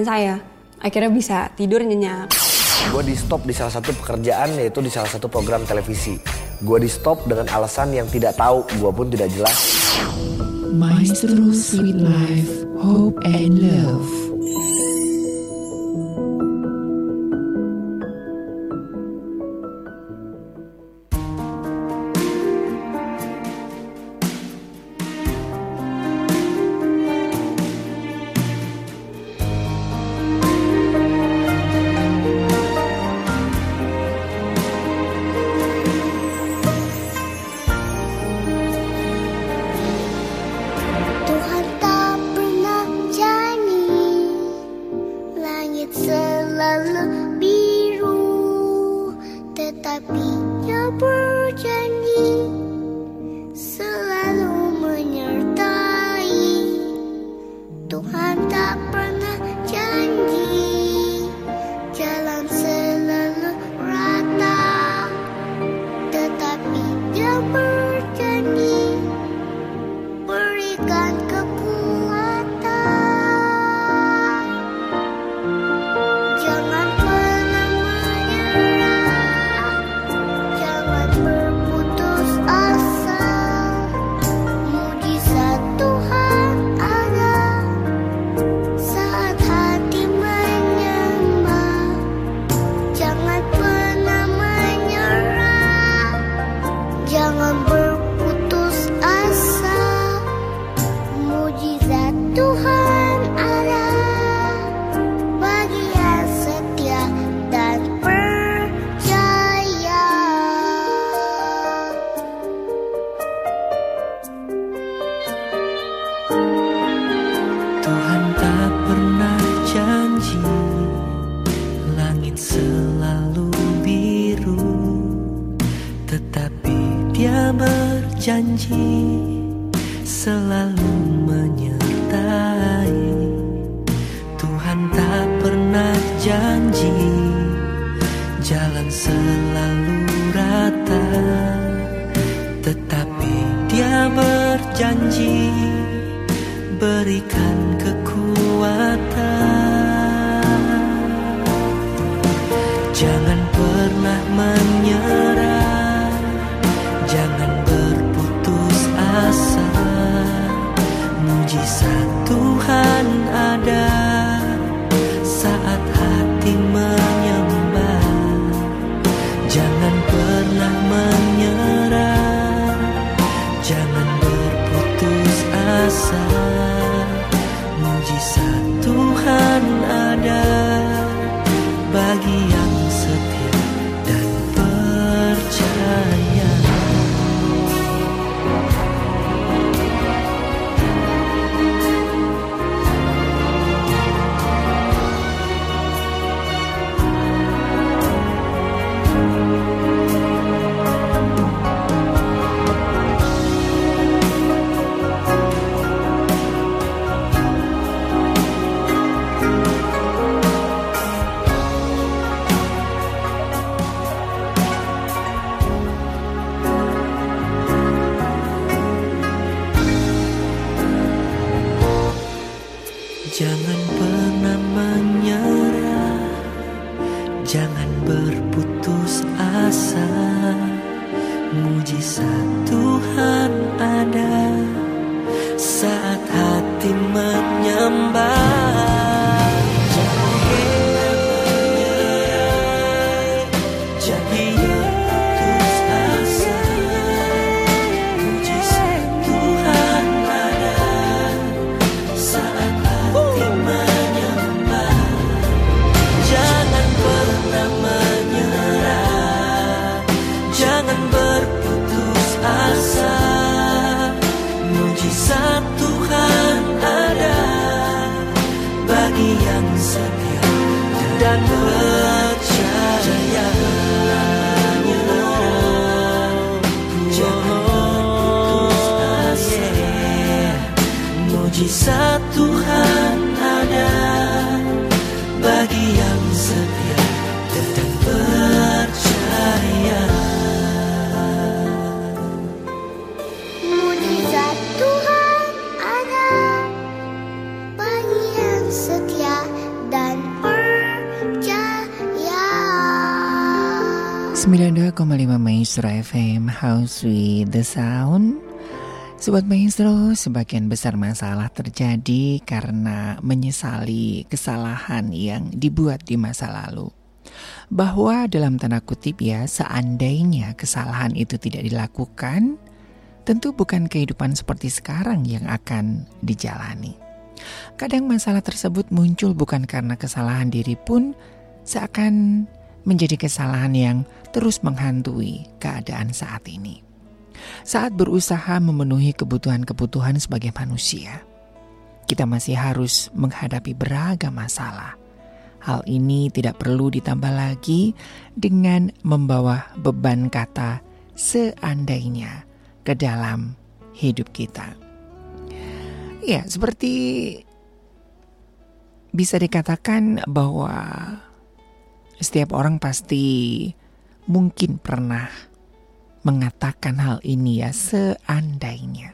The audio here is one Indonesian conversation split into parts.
saya. Akhirnya bisa tidur nyenyak. Gue di stop di salah satu pekerjaan yaitu di salah satu program televisi. Gue di stop dengan alasan yang tidak tahu gue pun tidak jelas. Maestro Sweet Life Hope and Love. 92,5 Maestro FM House with the Sound Sobat Maestro, sebagian besar masalah terjadi karena menyesali kesalahan yang dibuat di masa lalu. Bahwa dalam tanda kutip ya, seandainya kesalahan itu tidak dilakukan, tentu bukan kehidupan seperti sekarang yang akan dijalani. Kadang masalah tersebut muncul bukan karena kesalahan diri pun seakan menjadi kesalahan yang terus menghantui keadaan saat ini. Saat berusaha memenuhi kebutuhan-kebutuhan sebagai manusia, kita masih harus menghadapi beragam masalah. Hal ini tidak perlu ditambah lagi dengan membawa beban kata seandainya ke dalam hidup kita. Ya, seperti bisa dikatakan bahwa setiap orang pasti mungkin pernah mengatakan hal ini ya seandainya.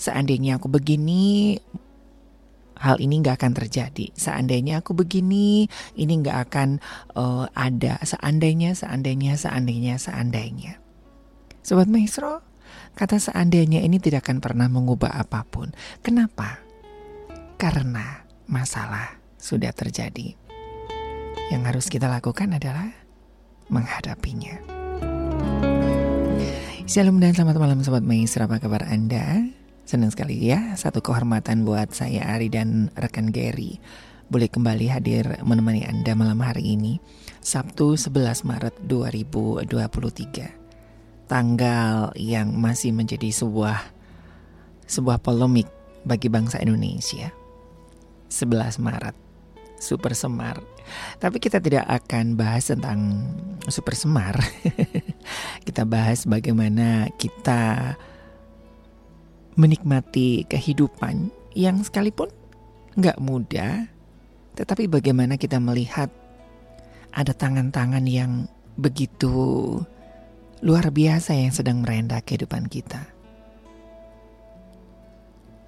Seandainya aku begini, hal ini nggak akan terjadi. Seandainya aku begini, ini nggak akan uh, ada. Seandainya, seandainya, seandainya, seandainya. Sobat Maestro, kata seandainya ini tidak akan pernah mengubah apa pun. Kenapa? Karena masalah sudah terjadi. Yang harus kita lakukan adalah menghadapinya. Shalom dan selamat malam Sobat Maestro, apa kabar Anda? Senang sekali ya, satu kehormatan buat saya Ari dan rekan Gary. Boleh kembali hadir menemani Anda malam hari ini Sabtu 11 Maret 2023 Tanggal yang masih menjadi sebuah sebuah polemik bagi bangsa Indonesia. 11 Maret Super Semar tapi kita tidak akan bahas tentang super semar. kita bahas bagaimana kita menikmati kehidupan yang sekalipun nggak mudah, tetapi bagaimana kita melihat ada tangan-tangan yang begitu luar biasa yang sedang merendah kehidupan kita.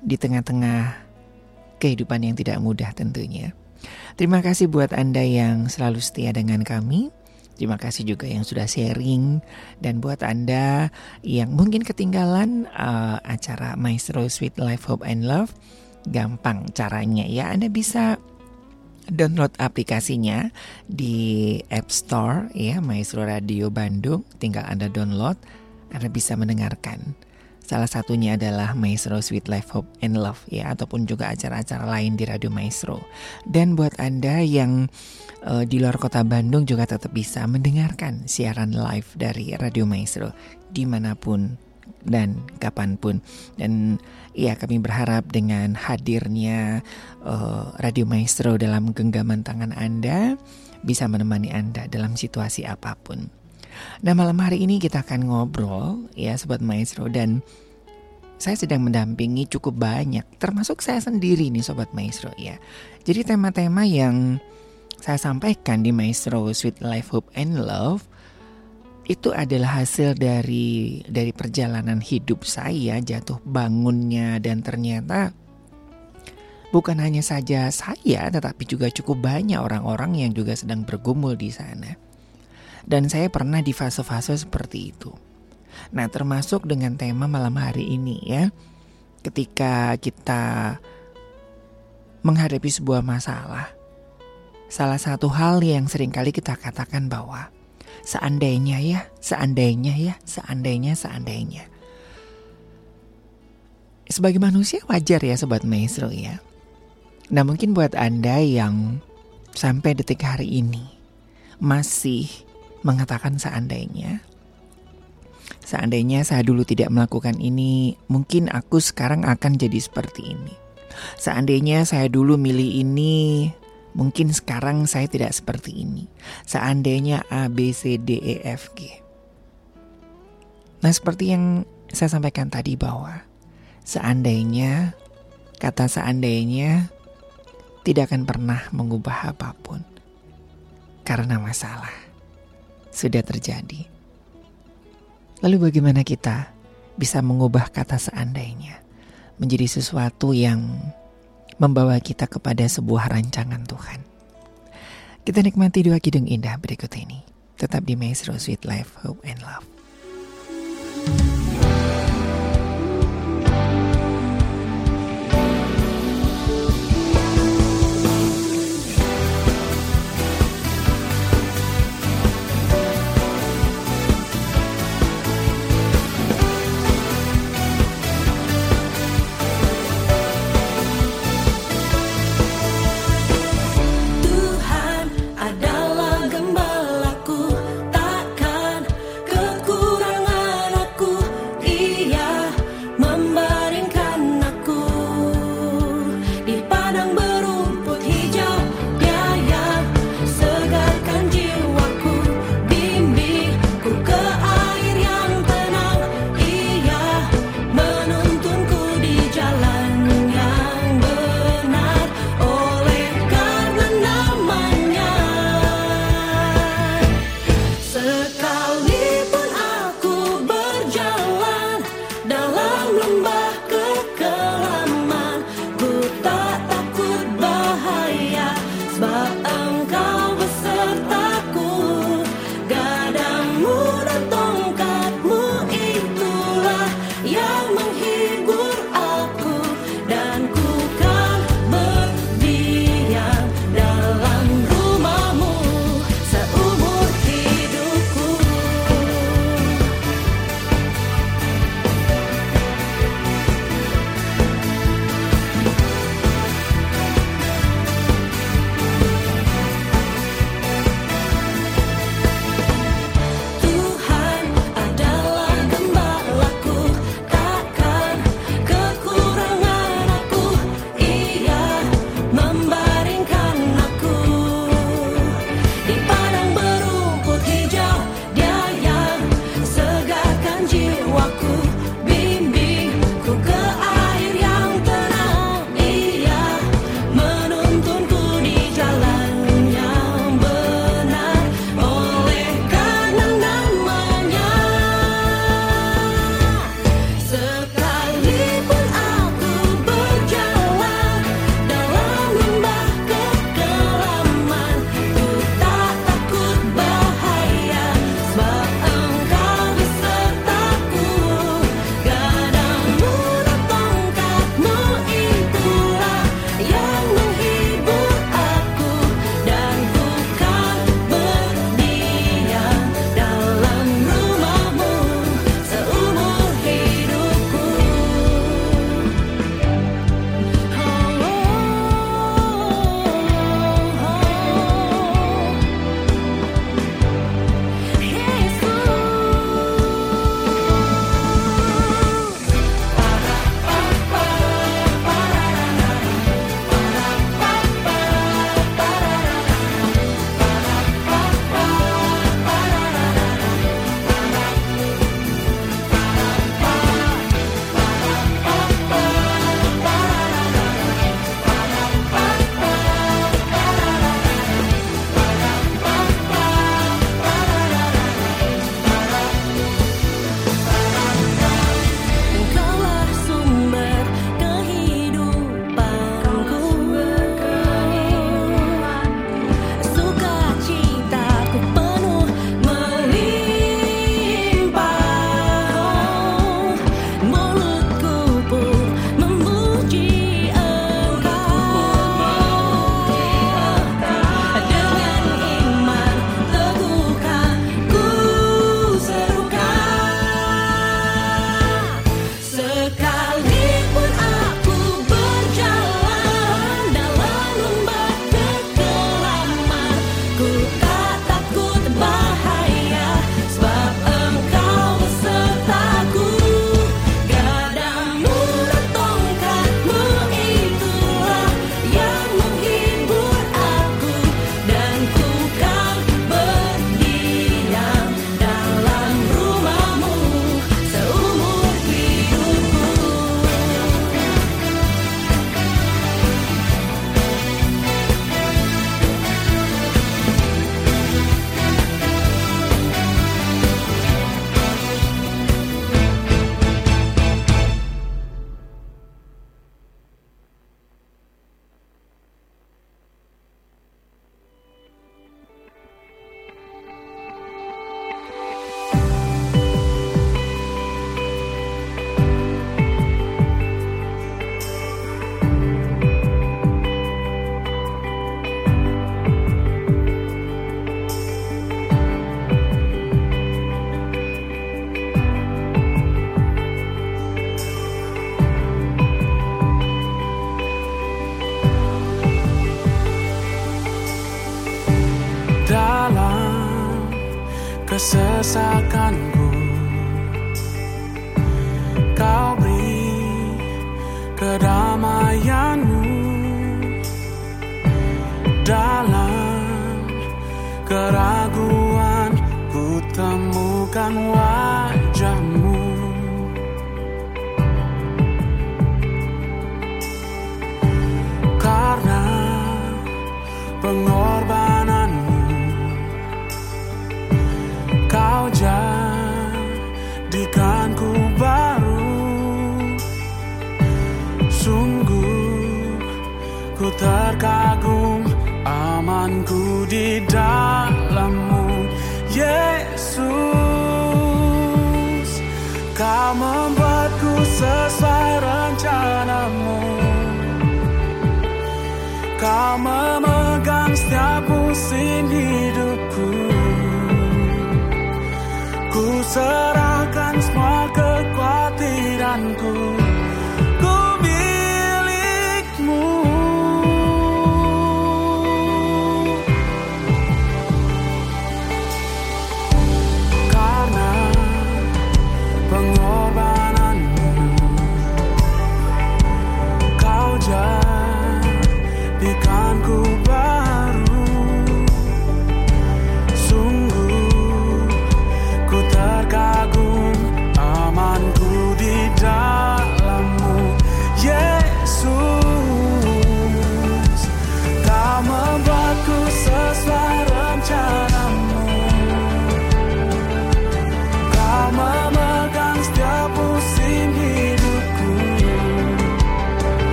Di tengah-tengah kehidupan yang tidak mudah tentunya. Terima kasih buat Anda yang selalu setia dengan kami. Terima kasih juga yang sudah sharing dan buat Anda yang mungkin ketinggalan uh, acara Maestro Sweet Life Hope and Love, gampang caranya ya. Anda bisa download aplikasinya di App Store ya Maestro Radio Bandung, tinggal Anda download, Anda bisa mendengarkan Salah satunya adalah Maestro Sweet Life Hope and Love ya ataupun juga acara-acara lain di Radio Maestro. Dan buat Anda yang uh, di luar kota Bandung juga tetap bisa mendengarkan siaran live dari Radio Maestro di mana pun dan kapan pun. Dan ya kami berharap dengan hadirnya uh, Radio Maestro dalam genggaman tangan Anda bisa menemani Anda dalam situasi apa pun. Nah malam hari ini kita akan ngobrol ya Sobat Maestro dan saya sedang mendampingi cukup banyak termasuk saya sendiri nih Sobat Maestro ya. Jadi tema-tema yang saya sampaikan di Maestro Sweet Life Hope and Love itu adalah hasil dari dari perjalanan hidup saya jatuh bangunnya dan ternyata bukan hanya saja saya tetapi juga cukup banyak orang-orang yang juga sedang bergumul di sana. Dan saya pernah di fase-fase seperti itu. Nah, termasuk dengan tema malam hari ini ya. Ketika kita menghadapi sebuah masalah, salah satu hal yang sering kali kita katakan bahwa seandainya ya, seandainya ya, seandainya, seandainya. Sebagai manusia wajar ya Sobat Maestro ya. Nah mungkin buat Anda yang sampai detik hari ini masih mengatakan seandainya. Seandainya saya dulu tidak melakukan ini, mungkin aku sekarang akan jadi seperti ini. Seandainya saya dulu milih ini, mungkin sekarang saya tidak seperti ini. Seandainya A, B, C, D, E, F, G. Nah seperti yang saya sampaikan tadi bahwa seandainya, kata seandainya tidak akan pernah mengubah apa pun. Karena masalah sudah terjadi. Lalu bagaimana kita bisa mengubah kata seandainya menjadi sesuatu yang membawa kita kepada sebuah rancangan Tuhan. Kita nikmati dua kidung indah berikut ini. Tetap di Maestro Sweet Life, Hope and Love.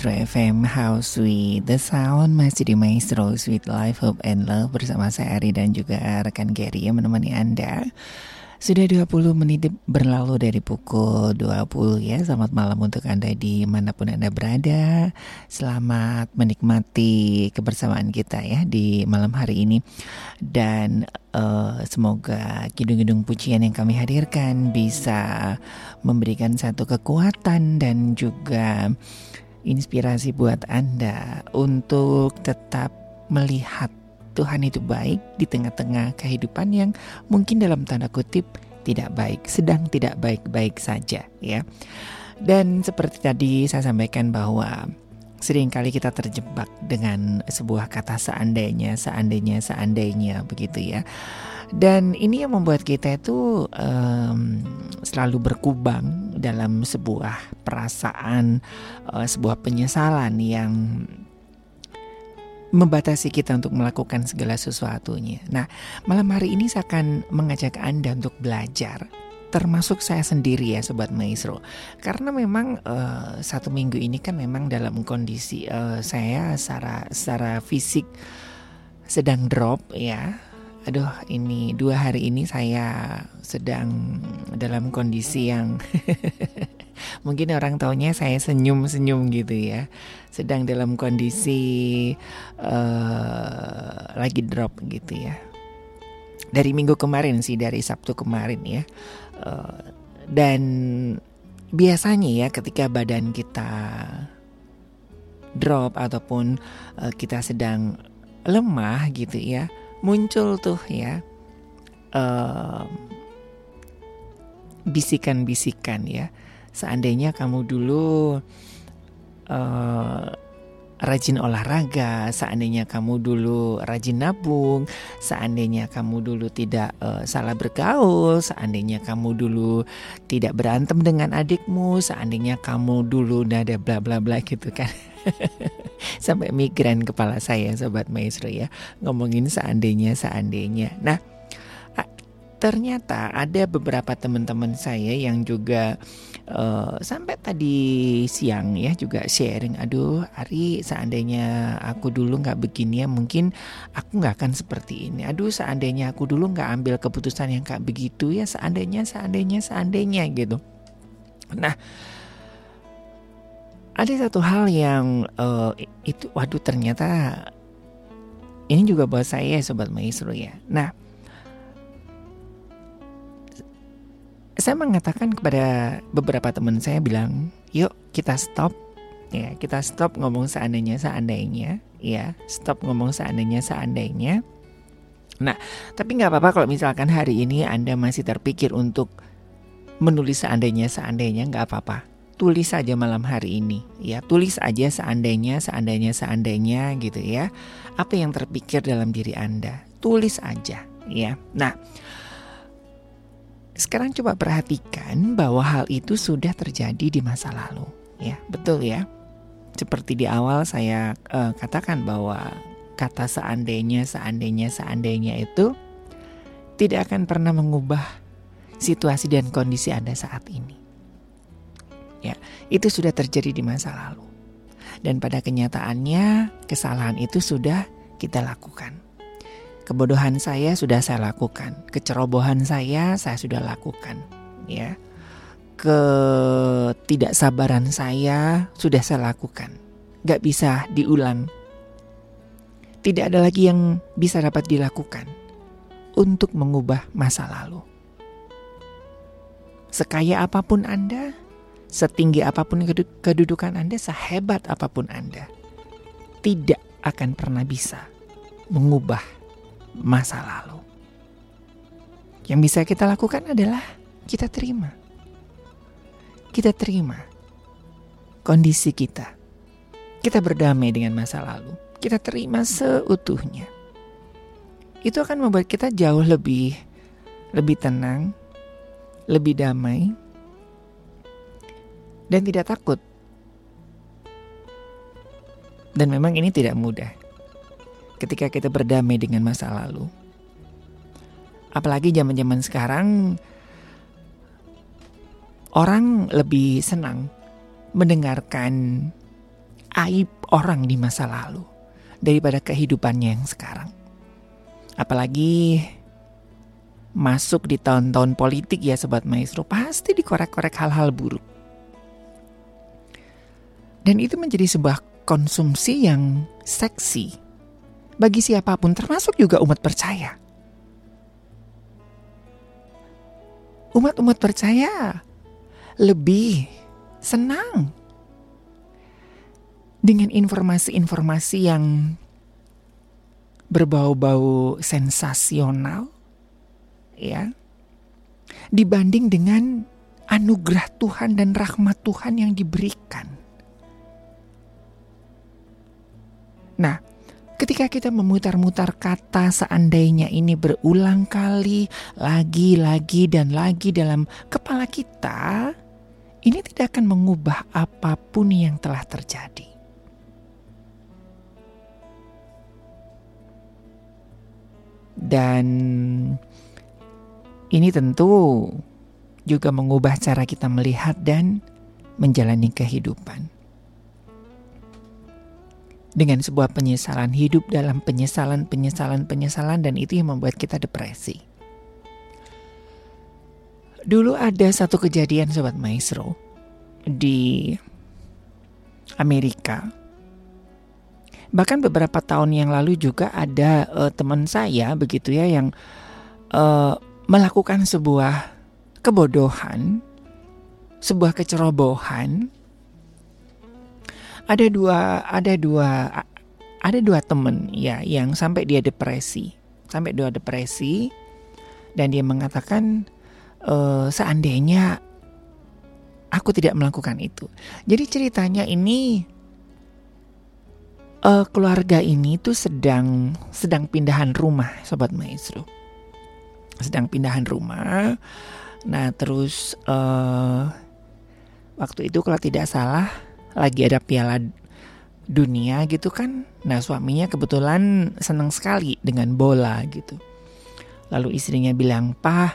Maestro FM House with the Sound. Masih di Maestro Sweet Life, Hope and Love Bersama saya Ari dan juga rekan Gary yang menemani Anda. Sudah 20 menit berlalu dari pukul 20 ya. Selamat malam untuk Anda di mana pun Anda berada. Selamat menikmati kebersamaan kita ya di malam hari ini. Dan eh, semoga kidung-kidung pujian yang kami hadirkan bisa memberikan satu kekuatan dan juga inspirasi buat Anda untuk tetap melihat Tuhan itu baik di tengah-tengah kehidupan yang mungkin dalam tanda kutip tidak baik, sedang tidak baik-baik saja ya. Dan seperti tadi saya sampaikan bahwa sering kali kita terjebak dengan sebuah kata seandainya, seandainya, seandainya begitu ya. Dan ini yang membuat kita itu em, selalu berkubang dalam sebuah perasaan, eh, sebuah penyesalan yang membatasi kita untuk melakukan segala sesuatunya. Nah, malam hari ini saya akan mengajak Anda untuk belajar termasuk saya sendiri ya sobat maestro karena memang eh, satu minggu ini kan memang dalam kondisi eh, saya secara secara fisik sedang drop ya aduh ini dua hari ini saya sedang dalam kondisi yang mungkin orang taunya saya senyum-senyum gitu ya. Sedang dalam kondisi eh, lagi drop gitu ya. Dari minggu kemarin sih dari Sabtu kemarin ya. Eh, dan biasanya ya ketika badan kita drop ataupun eh, kita sedang lemah gitu ya muncul tuh ya bisikan-bisikan ya seandainya kamu dulu eh, rajin olahraga, seandainya kamu dulu rajin nabung, seandainya kamu dulu tidak eh, salah bergaul, seandainya kamu dulu tidak berantem dengan adikmu, seandainya kamu dulu nada bla bla bla gitu kan. Sampai migrain kepala saya sobat maestro ya ngomongin seandainya seandainya. Nah, ternyata ada beberapa teman-teman saya yang juga eh, sampai tadi siang ya juga sharing. Aduh, Ari, seandainya aku dulu nggak begini ya, mungkin aku nggak akan seperti ini. Aduh, seandainya aku dulu nggak ambil keputusan yang kayak begitu ya, seandainya, seandainya, seandainya gitu. Nah, ada satu hal yang eh, itu, waduh, ternyata ini juga buat saya sobat maestro ya. Nah, saya mengatakan kepada beberapa teman saya bilang, yuk kita stop, ya kita stop ngomong seandainya seandainya, ya stop ngomong seandainya seandainya. Nah, tapi nggak apa-apa kalau misalkan hari ini anda masih terpikir untuk menulis seandainya seandainya nggak apa-apa. Tulis saja malam hari ini, ya tulis aja seandainya seandainya seandainya gitu ya. Apa yang terpikir dalam diri anda, tulis aja, ya. Nah. Sekarang coba perhatikan bahwa hal itu sudah terjadi di masa lalu, ya betul ya. Seperti di awal saya eh, katakan bahwa kata seandainya, seandainya, seandainya itu tidak akan pernah mengubah situasi dan kondisi Anda saat ini. Ya, itu sudah terjadi di masa lalu. Dan pada kenyataannya kesalahan itu sudah kita lakukan. Kebodohan saya sudah saya lakukan, kecerobohan saya saya sudah lakukan, ya. Ketidaksabaran saya sudah saya lakukan. Gak bisa diulang. Tidak ada lagi yang bisa dapat dilakukan untuk mengubah masa lalu. Sekaya apa pun Anda, setinggi apa pun kedu- kedudukan Anda, sehebat apa pun Anda, tidak akan pernah bisa mengubah masa lalu. Yang bisa kita lakukan adalah kita terima. Kita terima kondisi kita. Kita berdamai dengan masa lalu. Kita terima seutuhnya. Itu akan membuat kita jauh lebih lebih tenang, lebih damai, dan tidak takut. Dan memang ini tidak mudah ketika kita berdamai dengan masa lalu. Apalagi zaman-zaman sekarang orang lebih senang mendengarkan aib orang di masa lalu daripada kehidupannya yang sekarang. Apalagi masuk di tahun-tahun politik ya sobat maestro pasti dikorek-korek hal-hal buruk. Dan itu menjadi sebuah konsumsi yang seksi bagi siapa pun termasuk juga umat percaya. Umat-umat percaya lebih senang dengan informasi-informasi yang berbau-bau sensasional ya dibanding dengan anugerah Tuhan dan rahmat Tuhan yang diberikan. Nah, ketika kita memutar-mutar kata seandainya ini berulang kali, lagi, lagi, dan lagi dalam kepala kita, ini tidak akan mengubah apa pun yang telah terjadi. Dan ini tentu juga mengubah cara kita melihat dan menjalani kehidupan. Dengan sebuah penyesalan hidup dalam penyesalan, penyesalan, penyesalan dan itu yang membuat kita depresi. Dulu ada satu kejadian Sobat Maestro di Amerika. Bahkan beberapa tahun yang lalu juga ada uh, teman saya begitu ya yang uh, melakukan sebuah kebodohan, sebuah kecerobohan. Ada dua, ada dua, ada dua temen ya yang sampai dia depresi, sampai dia depresi, dan dia mengatakan e, seandainya aku tidak melakukan itu. Jadi ceritanya ini uh, keluarga ini tuh sedang sedang pindahan rumah, sobat maestro. Sedang pindahan rumah. Nah terus uh, waktu itu kalau tidak salah lagi ada piala dunia gitu kan. Nah suaminya kebetulan senang sekali dengan bola gitu. Lalu istrinya bilang, Pah,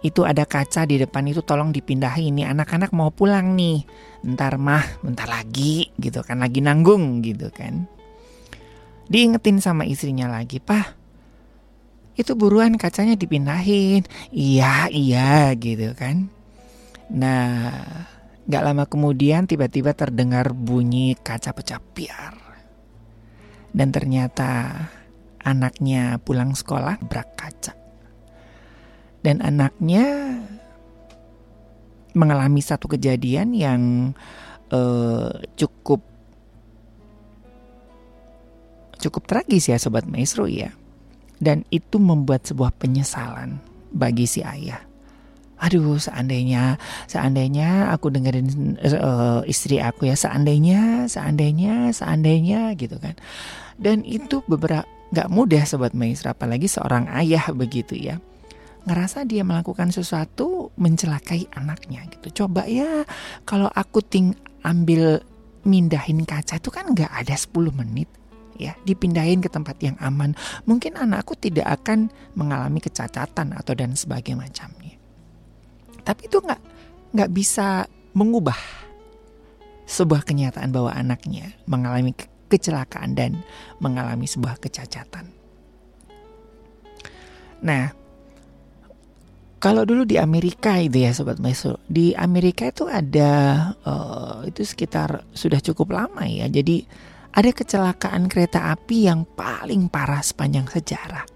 itu ada kaca di depan itu tolong dipindahin nih. Anak-anak mau pulang nih. Ntar mah bentar lagi gitu kan. Lagi nanggung gitu kan. Diingetin sama istrinya lagi pah itu buruan kacanya dipindahin. Iya iya gitu kan. Nah nggak lama kemudian tiba-tiba terdengar bunyi kaca pecah piar. Dan ternyata anaknya pulang sekolah brak kaca. Dan anaknya mengalami satu kejadian yang uh, cukup cukup tragis ya sobat maestro ya. Dan itu membuat sebuah penyesalan bagi si ayah aduh seandainya seandainya aku dengerin uh, istri aku ya seandainya seandainya seandainya gitu kan. Dan itu beberapa nggak mudah sobat maestro apalagi seorang ayah begitu ya. Ngerasa dia melakukan sesuatu mencelakai anaknya gitu. Coba ya kalau aku ting ambil mindahin kaca itu kan nggak ada 10 menit ya. Dipindahin ke tempat yang aman. Mungkin anakku tidak akan mengalami kecacatan atau dan sebagainya macamnya tapi itu nggak nggak bisa mengubah sebuah kenyataan bahwa anaknya mengalami ke kecelakaan dan mengalami sebuah kecacatan nah kalau dulu di Amerika itu ya sobat Meso, di Amerika itu ada uh, itu sekitar sudah cukup lama ya. Jadi ada kecelakaan kereta api yang paling parah sepanjang sejarah.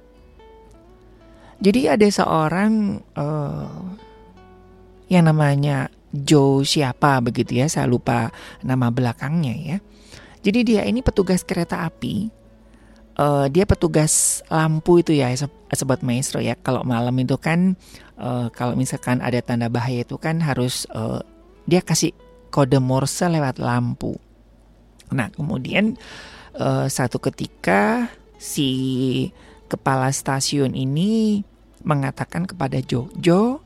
Jadi ada seorang uh, yang namanya Joe siapa begitu ya, saya lupa nama belakangnya ya. Jadi dia ini petugas kereta api. Uh, dia petugas lampu itu ya sobat maestro ya. Kalau malam itu kan uh, kalau misalkan ada tanda bahaya itu kan harus uh, dia kasih kode morse lewat lampu. Nah kemudian uh, satu ketika si kepala stasiun ini mengatakan kepada Jojo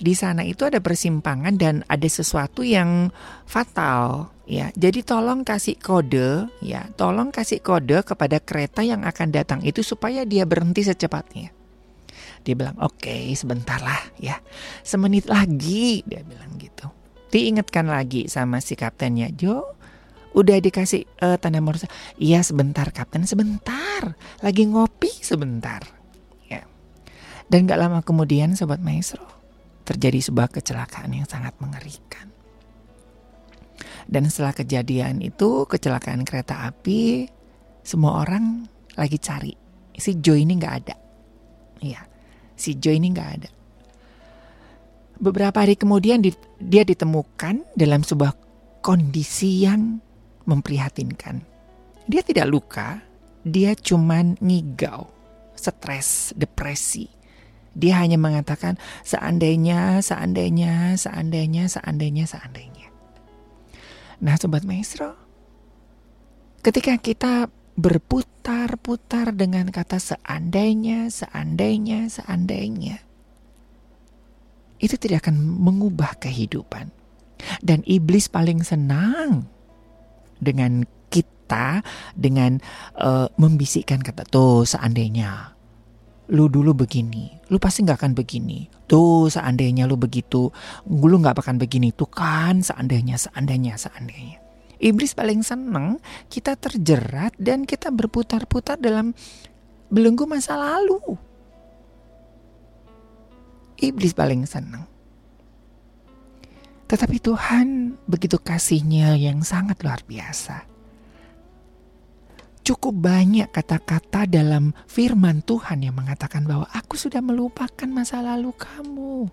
di sana itu ada persimpangan dan ada sesuatu yang fatal ya. Jadi tolong kasih kode ya, tolong kasih kode kepada kereta yang akan datang itu supaya dia berhenti secepatnya. Dia bilang, "Oke, okay, sebentar lah ya. Semenit lagi." Dia bilang gitu. diingatkan lagi sama si kaptennya Jo udah dikasih eh, tanda morse iya sebentar kapten sebentar lagi ngopi sebentar ya dan gak lama kemudian sobat maestro terjadi sebuah kecelakaan yang sangat mengerikan dan setelah kejadian itu kecelakaan kereta api semua orang lagi cari si Joe ini nggak ada Iya, si Joe ini nggak ada beberapa hari kemudian di- dia ditemukan dalam sebuah kondisi yang memprihatinkan. Dia tidak luka, dia cuman ngigau, stres, depresi. Dia hanya mengatakan seandainya, seandainya, seandainya, seandainya, seandainya. Nah, sobat maestro, ketika kita berputar-putar dengan kata seandainya, seandainya, seandainya, itu tidak akan mengubah kehidupan. Dan iblis paling senang dengan kita dengan eh, membisikkan kata tuh seandainya lu dulu begini, lu pasti nggak akan begini. Tuh seandainya lu begitu, lu nggak akan begini. Tuh kan seandainya, seandainya, seandainya. Iblis paling senang kita terjerat dan kita berputar-putar dalam belenggu masa lalu. Iblis paling senang. Tetapi Tuhan begitu kasihnya yang sangat luar biasa. Cukup banyak kata-kata dalam firman Tuhan yang mengatakan bahwa aku sudah melupakan masa lalu kamu.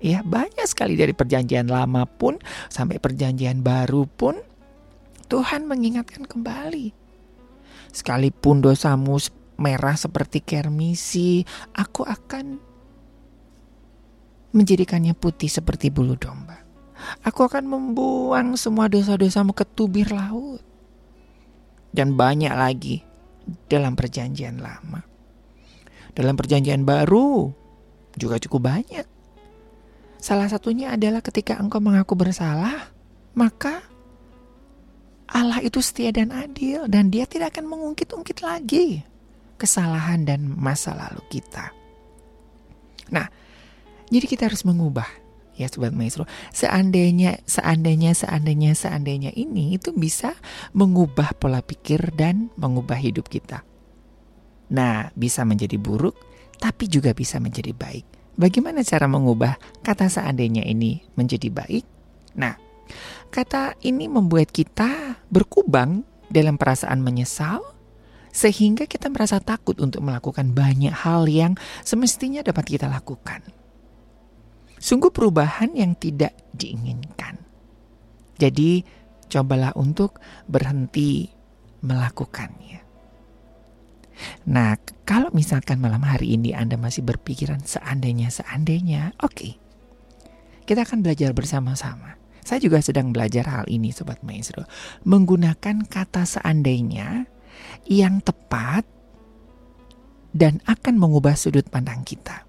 Ya banyak sekali dari perjanjian lama pun sampai perjanjian baru pun Tuhan mengingatkan kembali. Sekalipun dosamu merah seperti kermisi, aku akan menjadikannya putih seperti bulu domba. Aku akan membuang semua dosa-dosamu ke tubir laut. Dan banyak lagi dalam perjanjian lama. Dalam perjanjian baru juga cukup banyak. Salah satunya adalah ketika engkau mengaku bersalah, maka Allah itu setia dan adil dan dia tidak akan mengungkit-ungkit lagi kesalahan dan masa lalu kita. Nah, jadi kita harus mengubah ya sobat maestro. Seandainya, seandainya, seandainya, seandainya ini itu bisa mengubah pola pikir dan mengubah hidup kita. Nah, bisa menjadi buruk, tapi juga bisa menjadi baik. Bagaimana cara mengubah kata seandainya ini menjadi baik? Nah, kata ini membuat kita berkubang dalam perasaan menyesal, sehingga kita merasa takut untuk melakukan banyak hal yang semestinya dapat kita lakukan. Sungguh perubahan yang tidak diinginkan. Jadi, cobalah untuk berhenti melakukannya. Nah, kalau misalkan malam hari ini Anda masih berpikiran seandainya, seandainya, oke. Kita akan belajar bersama-sama. Saya juga sedang belajar hal ini, Sobat Maestro. Menggunakan kata seandainya yang tepat dan akan mengubah sudut pandang kita.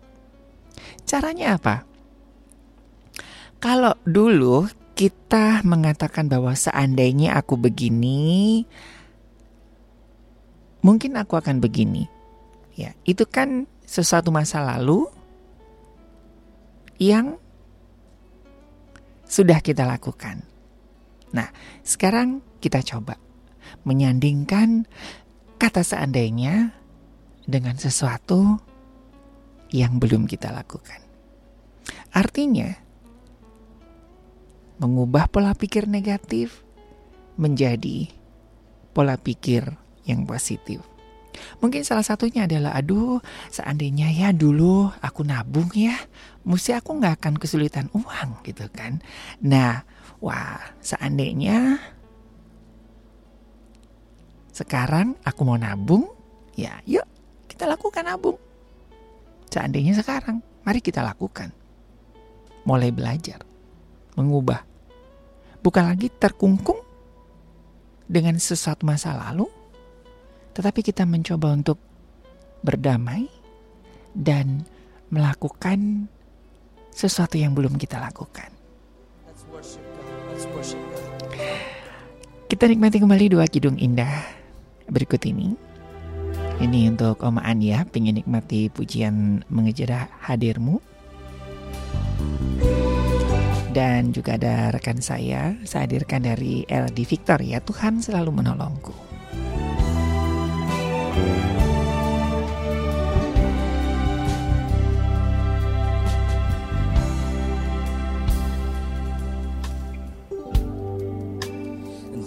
Caranya apa? Kalau dulu kita mengatakan bahwa seandainya aku begini, mungkin aku akan begini. Ya, itu kan sesuatu masa lalu yang sudah kita lakukan. Nah, sekarang kita coba menyandingkan kata seandainya dengan sesuatu yang belum kita lakukan. Artinya, mengubah pola pikir negatif menjadi pola pikir yang positif. Mungkin salah satunya adalah, aduh, seandainya ya dulu aku nabung ya, mesti aku nggak akan kesulitan uang gitu kan. Nah, wah, seandainya sekarang aku mau nabung, ya yuk kita lakukan nabung. Seandainya sekarang, mari kita lakukan. Mulai belajar, mengubah. Bukan lagi terkungkung dengan sesuatu masa lalu, tetapi kita mencoba untuk berdamai dan melakukan sesuatu yang belum kita lakukan. Kita nikmati kembali dua kidung indah berikut ini. Ini untuk Oma Ania, pengen nikmati pujian mengejar hadirmu. Dan juga ada rekan saya, saya hadirkan dari LD Victor ya, Tuhan selalu menolongku.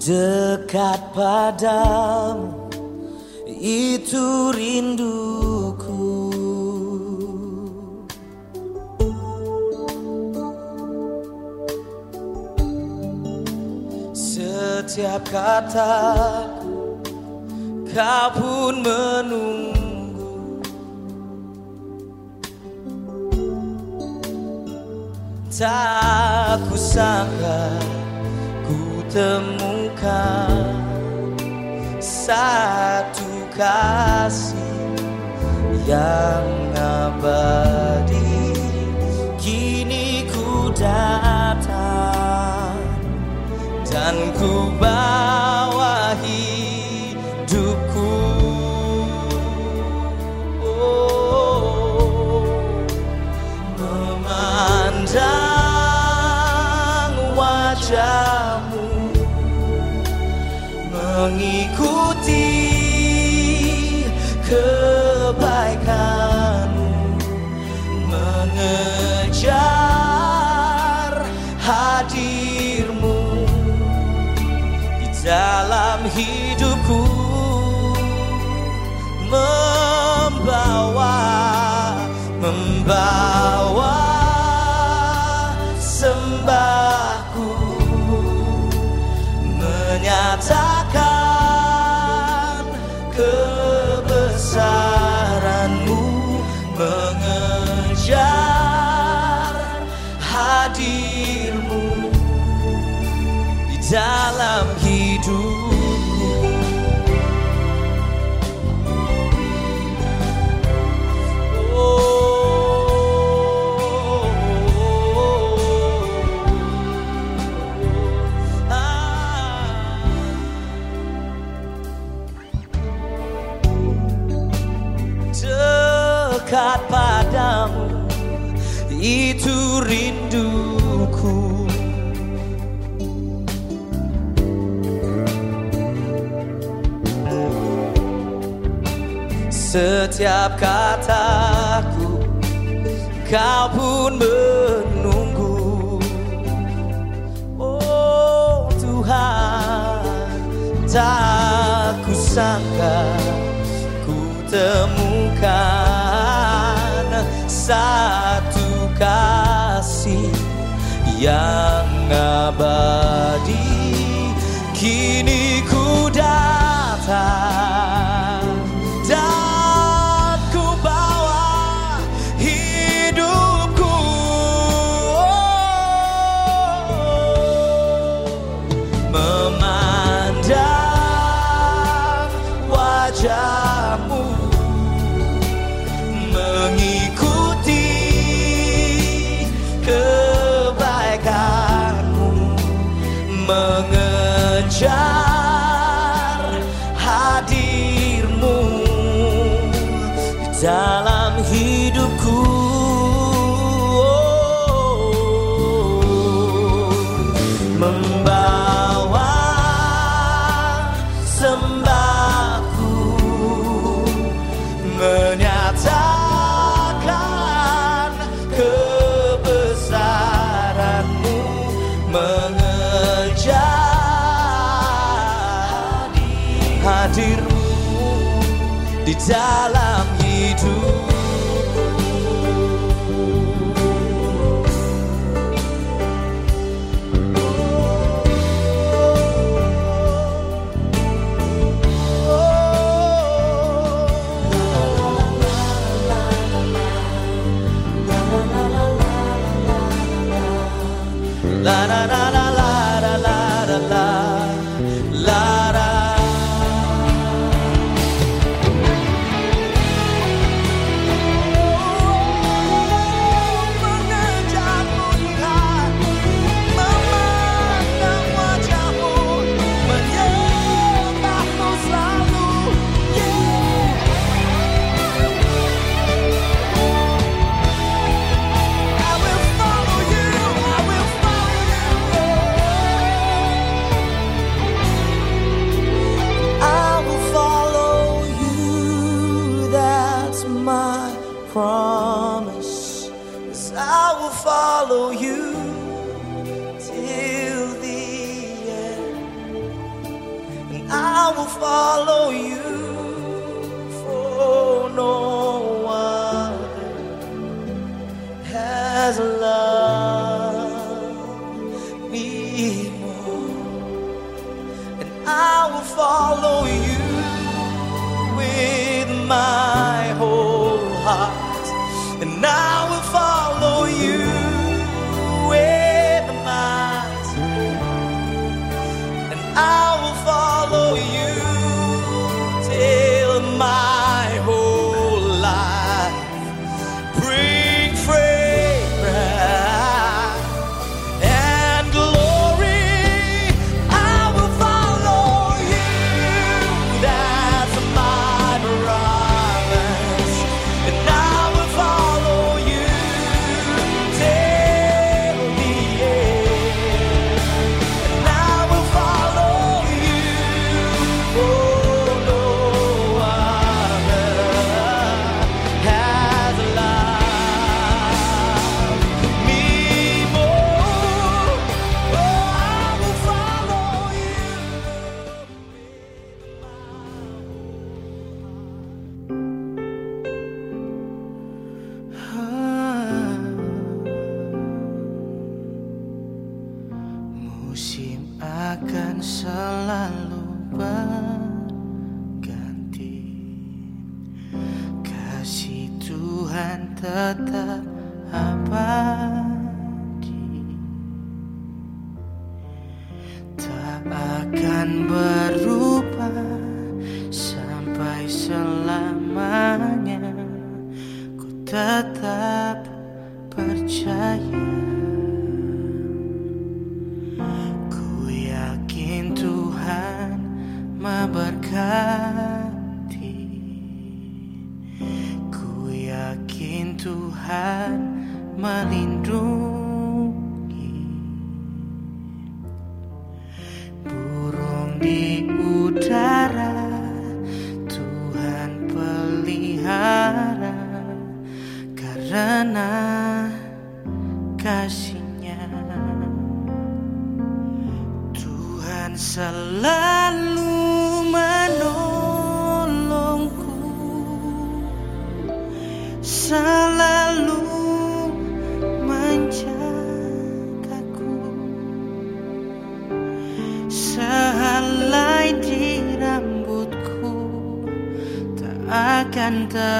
Dekat padamu itu rinduku Setiap kataku kau pun menunggu. Tak kusangka ku temukan satu kasih yang abadi. Kini ku datang dan ku bawa hidupku. Oh, memandang wajahmu mengikuti kebaikanmu bow. Setiap kataku kau pun menunggu. Oh Tuhan tak kusangka ku temukan satu kasih yang abadi. Kini ku datang dalam hidup. La la la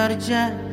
parça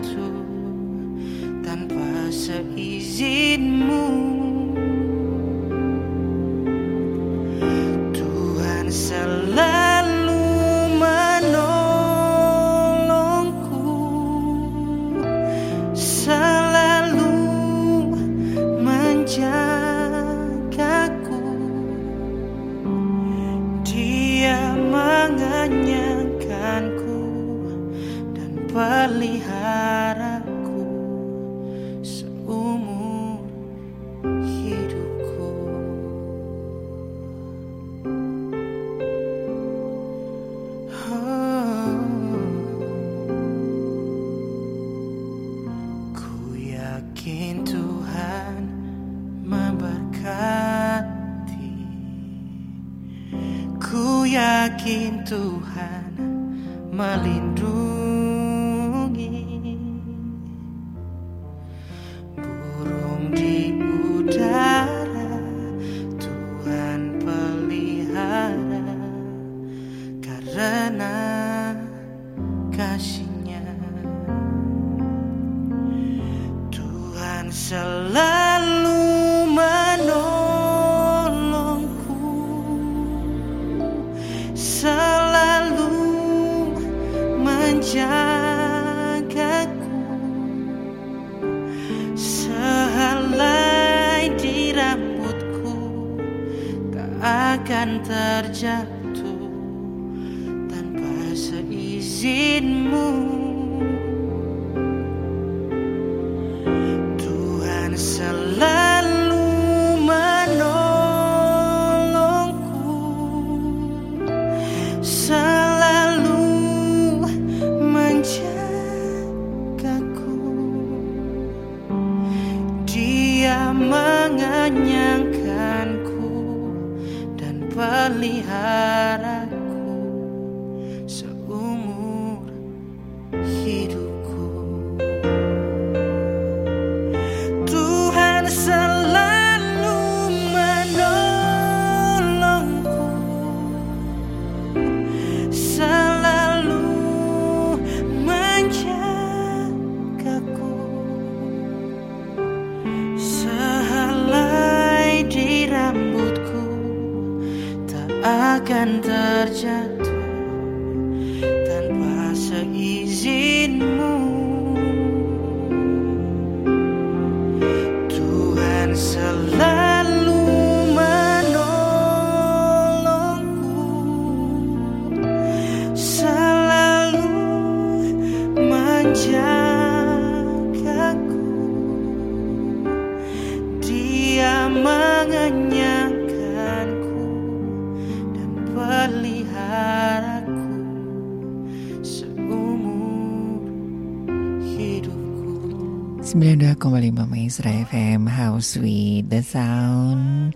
92,5 Maestro FM House with the Sound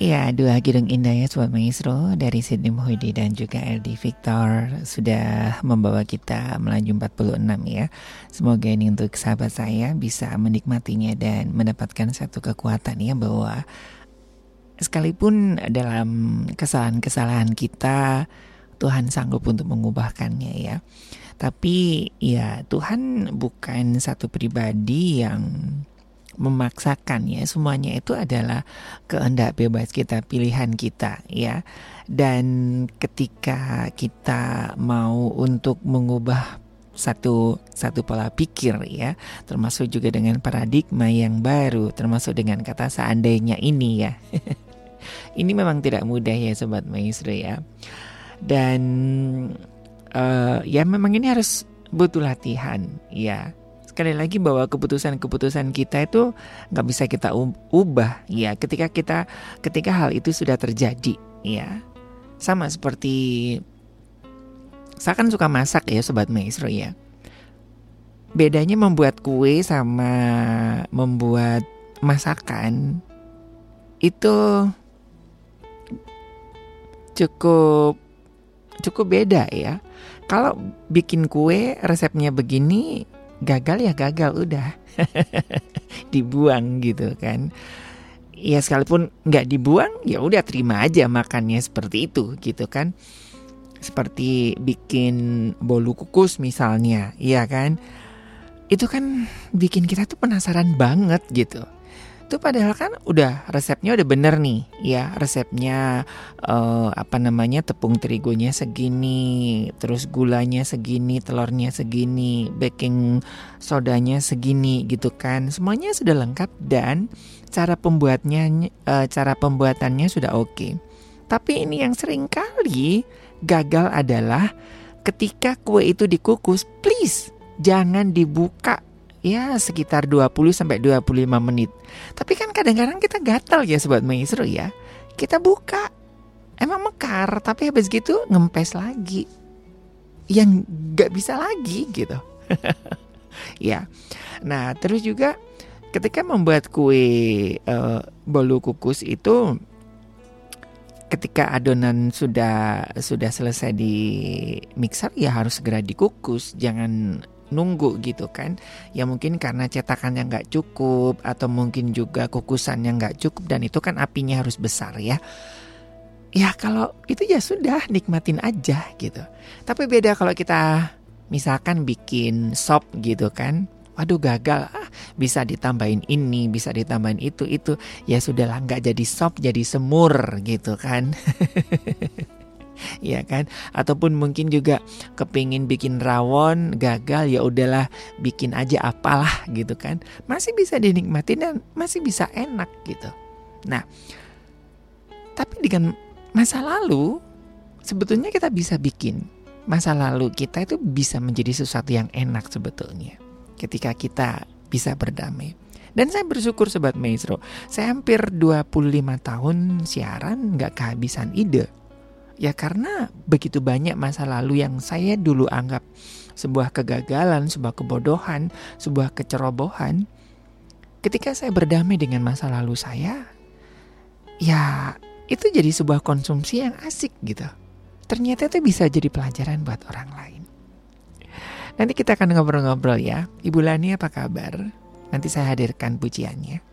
Ya, dua gedung indah ya Sobat Maestro dari Sydney Muhyidi dan juga LD Victor sudah membawa kita melaju 46 ya. Semoga ini untuk sahabat saya bisa menikmatinya dan mendapatkan satu kekuatan ya bahwa sekalipun dalam kesalahan-kesalahan kita Tuhan sanggup untuk mengubahkannya ya. Tapi ya Tuhan bukan satu pribadi yang memaksakan ya. Semuanya itu adalah kehendak bebas kita pilihan kita ya. Dan ketika kita mau untuk mengubah satu satu pola pikir ya termasuk juga dengan paradigma yang baru termasuk dengan kata seandainya ini ya. Ini memang tidak mudah ya sobat maestro ya. Dan eh, ya memang ini harus butuh latihan ya. Sekali lagi bahwa keputusan-keputusan kita itu nggak bisa kita ubah ya. Ketika kita ketika hal itu sudah terjadi ya. Sama seperti saya kan suka masak ya sobat maestro ya. Bedanya membuat kue sama membuat masakan itu cukup cukup beda ya kalau bikin kue resepnya begini gagal ya gagal udah. Dibuang gitu kan. Ya sekalipun nggak dibuang ya udah terima aja makannya seperti itu gitu kan. Seperti bikin bolu kukus misalnya ya kan. Itu kan bikin kita tuh penasaran banget gitu itu padahal kan udah resepnya udah bener nih ya. Resepnya eh, apa namanya tepung terigunya segini terus gulanya segini telurnya segini baking sodanya segini gitu kan. Semuanya sudah lengkap dan cara pembuatnya eh, cara pembuatannya sudah oke. Tapi ini yang sering kali gagal adalah ketika kue itu dikukus please jangan dibuka ya sekitar 20 sampai 25 menit. Tapi kan kadang-kadang kita gatal ya sobat maestro ya. Kita buka emang mekar tapi habis gitu ngempes lagi. Yang nggak bisa lagi gitu. ya. Nah, terus juga ketika membuat kue eh, bolu kukus itu ketika adonan sudah sudah selesai di mixer ya harus segera dikukus jangan nunggu gitu kan. Ya mungkin karena cetakannya nggak cukup atau mungkin juga kukusannya nggak cukup dan itu kan apinya harus besar ya. Ya kalau itu ya sudah nikmatin aja gitu. Tapi beda kalau kita misalkan bikin sop gitu kan. Waduh gagal. Ah bisa ditambahin ini bisa ditambahin itu itu. Ya sudahlah nggak jadi sop jadi semur gitu kan ya kan? Ataupun mungkin juga kepingin bikin rawon gagal ya udahlah bikin aja apalah gitu kan. Masih bisa dinikmati dan masih bisa enak gitu. Nah tapi dengan masa lalu sebetulnya kita bisa bikin. Masa lalu kita itu bisa menjadi sesuatu yang enak sebetulnya ketika kita bisa berdamai. Dan saya bersyukur Sobat Maestro Saya hampir 25 tahun siaran nggak kehabisan ide Ya karena begitu banyak masa lalu yang saya dulu anggap sebuah kegagalan, sebuah kebodohan, sebuah kecerobohan. ketika saya berdamai dengan masa lalu saya, ya itu jadi sebuah konsumsi yang asik gitu. Ternyata itu bisa jadi pelajaran buat orang lain. Nanti kita akan ngobrol-ngobrol ya. Ibu Lani apa kabar? Nanti saya hadirkan pujiannya.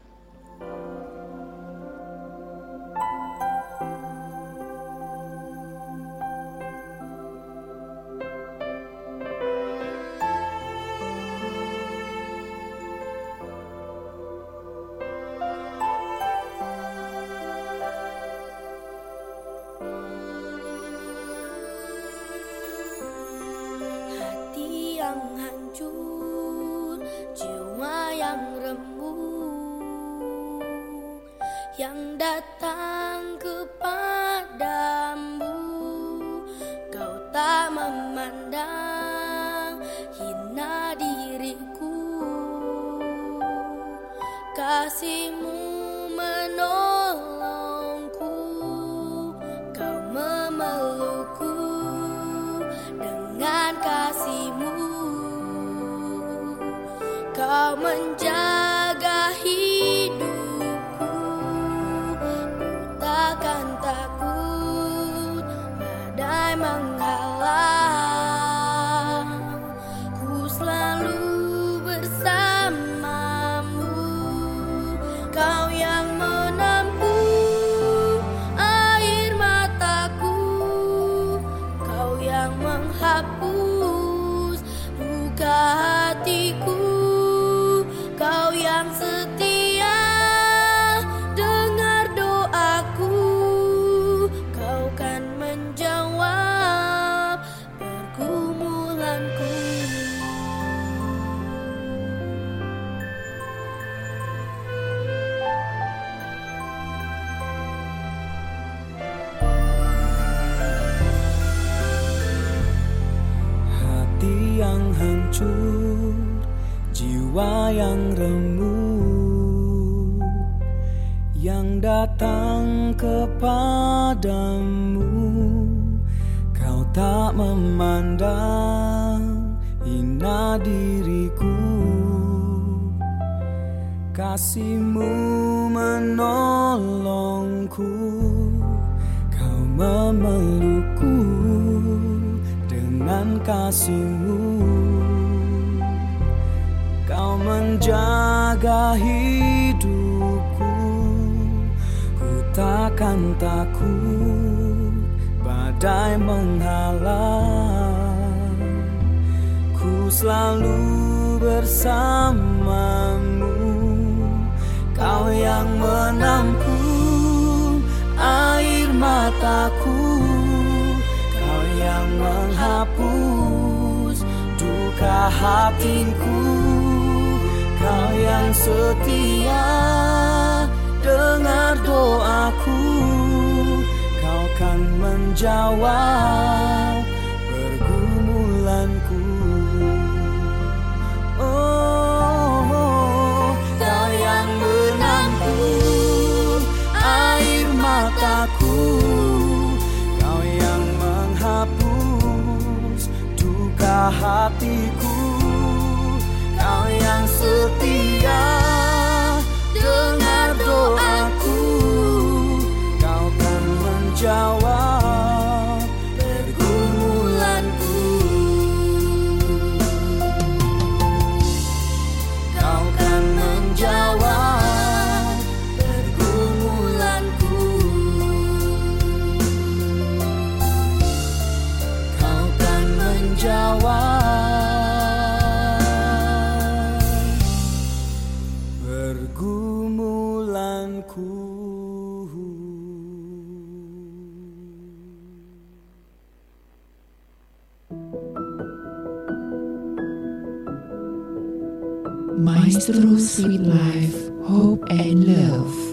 Takkan takut badai menghalang. Ku selalu bersamamu Kau yang menampung air mataku Kau yang menghapus duka hatiku. Kau yang setia dengar doaku. Kau kan menjawab pergumulanku. Oh, kau yang menampung air mataku. Kau yang menghapus duka hatiku. Kau yang setia menjawab Maestro Sweet Life, Hope and Love.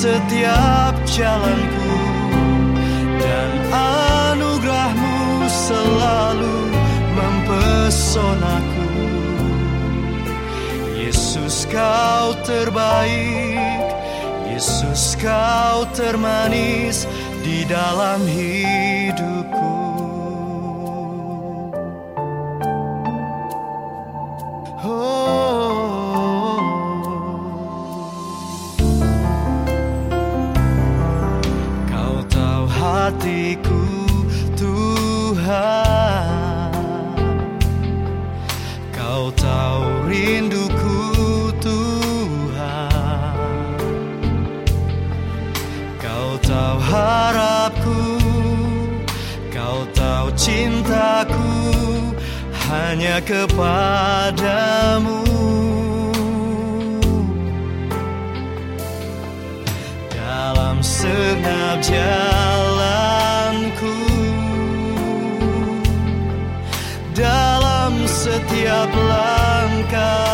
Setiap jalanku Dan anugerahmu selalu mempesonaku. Yesus kau terbaik. Yesus kau termanis di dalam hidupku Hanya kepadamu. Dalam segenap jalanku Dalam setiap langkahku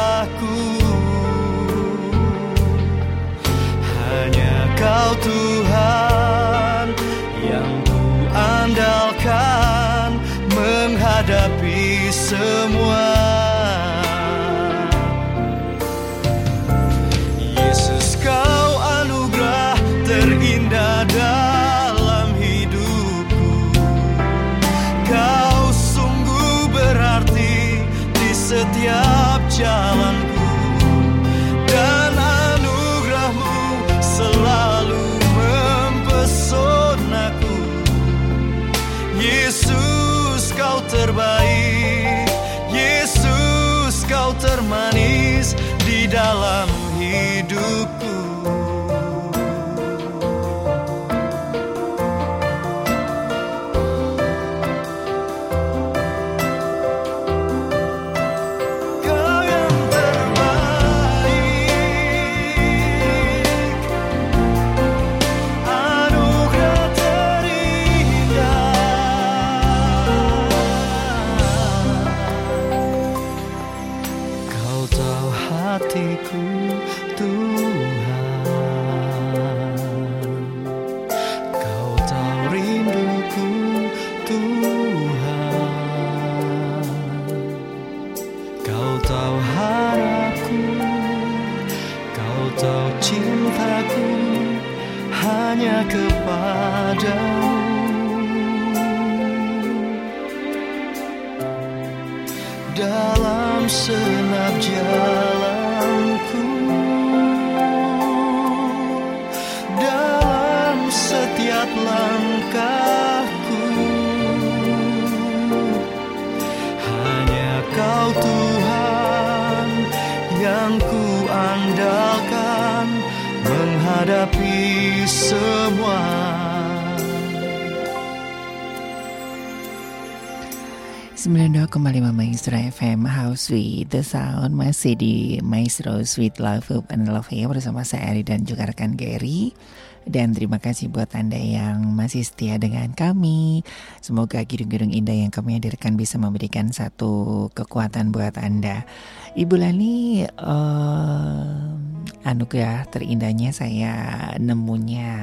92,5 Maestro FM House with the Sound Masih di Maestro Sweet Love Hope and Love ya Bersama saya Ari dan juga rekan Gary. Dan terima kasih buat Anda yang masih setia dengan kami. Semoga gedung-gedung indah yang kami hadirkan Bisa memberikan satu kekuatan buat Anda. Ibu Lani uh, Anugerah terindahnya saya nemunya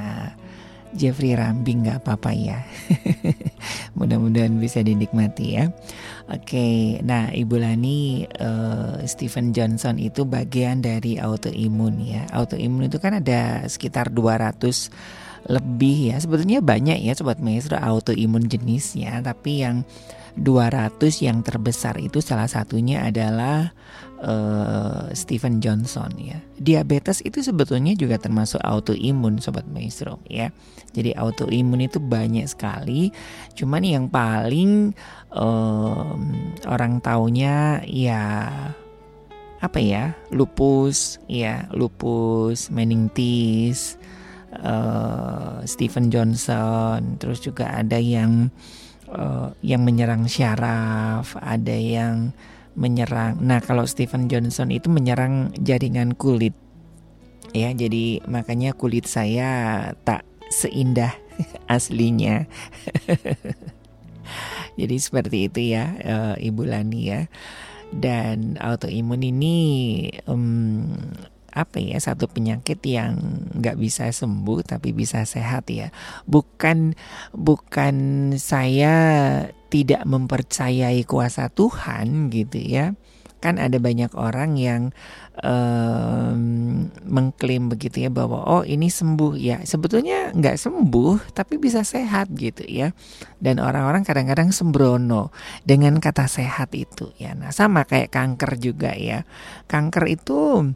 Jeffrey Rambing nggak apa-apa ya. Mudah-mudahan bisa dinikmati ya. Oke, nah Ibu Lani uh, Stephen Johnson itu bagian dari autoimun ya. Autoimun itu kan ada sekitar 200 lebih ya. Sebetulnya banyak ya sobat maestro autoimun jenisnya, tapi yang 200 yang terbesar itu salah satunya adalah uh, Stephen Johnson ya. Diabetes itu sebetulnya juga termasuk autoimun sobat maestro ya. Jadi autoimun itu banyak sekali. Cuman yang paling um, orang taunya ya apa ya lupus ya lupus meningitis uh, Stephen Johnson terus juga ada yang uh, yang menyerang syaraf, ada yang menyerang. Nah, kalau Stephen Johnson itu menyerang jaringan kulit. Ya, jadi makanya kulit saya tak seindah aslinya. jadi seperti itu ya, uh, Ibu Lani ya. Dan autoimun ini um, apa ya satu penyakit yang nggak bisa sembuh tapi bisa sehat ya. Bukan bukan saya tidak mempercayai kuasa Tuhan gitu ya. Kan ada banyak orang yang um, mengklaim begitu ya bahwa oh ini sembuh. Ya sebetulnya nggak sembuh tapi bisa sehat gitu ya. Dan orang-orang kadang-kadang sembrono dengan kata sehat itu ya. Nah sama kayak kanker juga ya. Kanker itu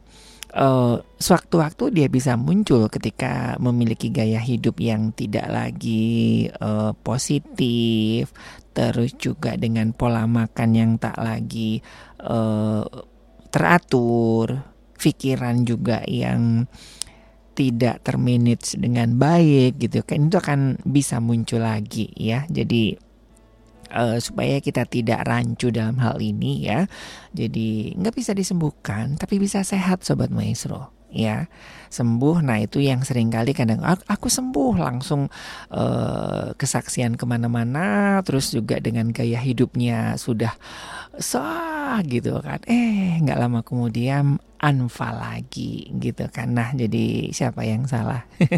uh, sewaktu-waktu dia bisa muncul ketika memiliki gaya hidup yang tidak lagi uh, positif, terus juga dengan pola makan yang tak lagi uh, teratur, pikiran juga yang tidak termanage dengan baik gitu kan itu akan bisa muncul lagi ya. Jadi uh, supaya kita tidak rancu dalam hal ini ya. Jadi nggak bisa disembuhkan, tapi bisa sehat sobat maestro ya sembuh nah itu yang sering kali kadang aku sembuh langsung uh, kesaksian ke mana-mana terus juga dengan gaya hidupnya sudah sah gitu kan eh nggak lama kemudian anfa lagi gitu kan. Nah, jadi siapa yang salah?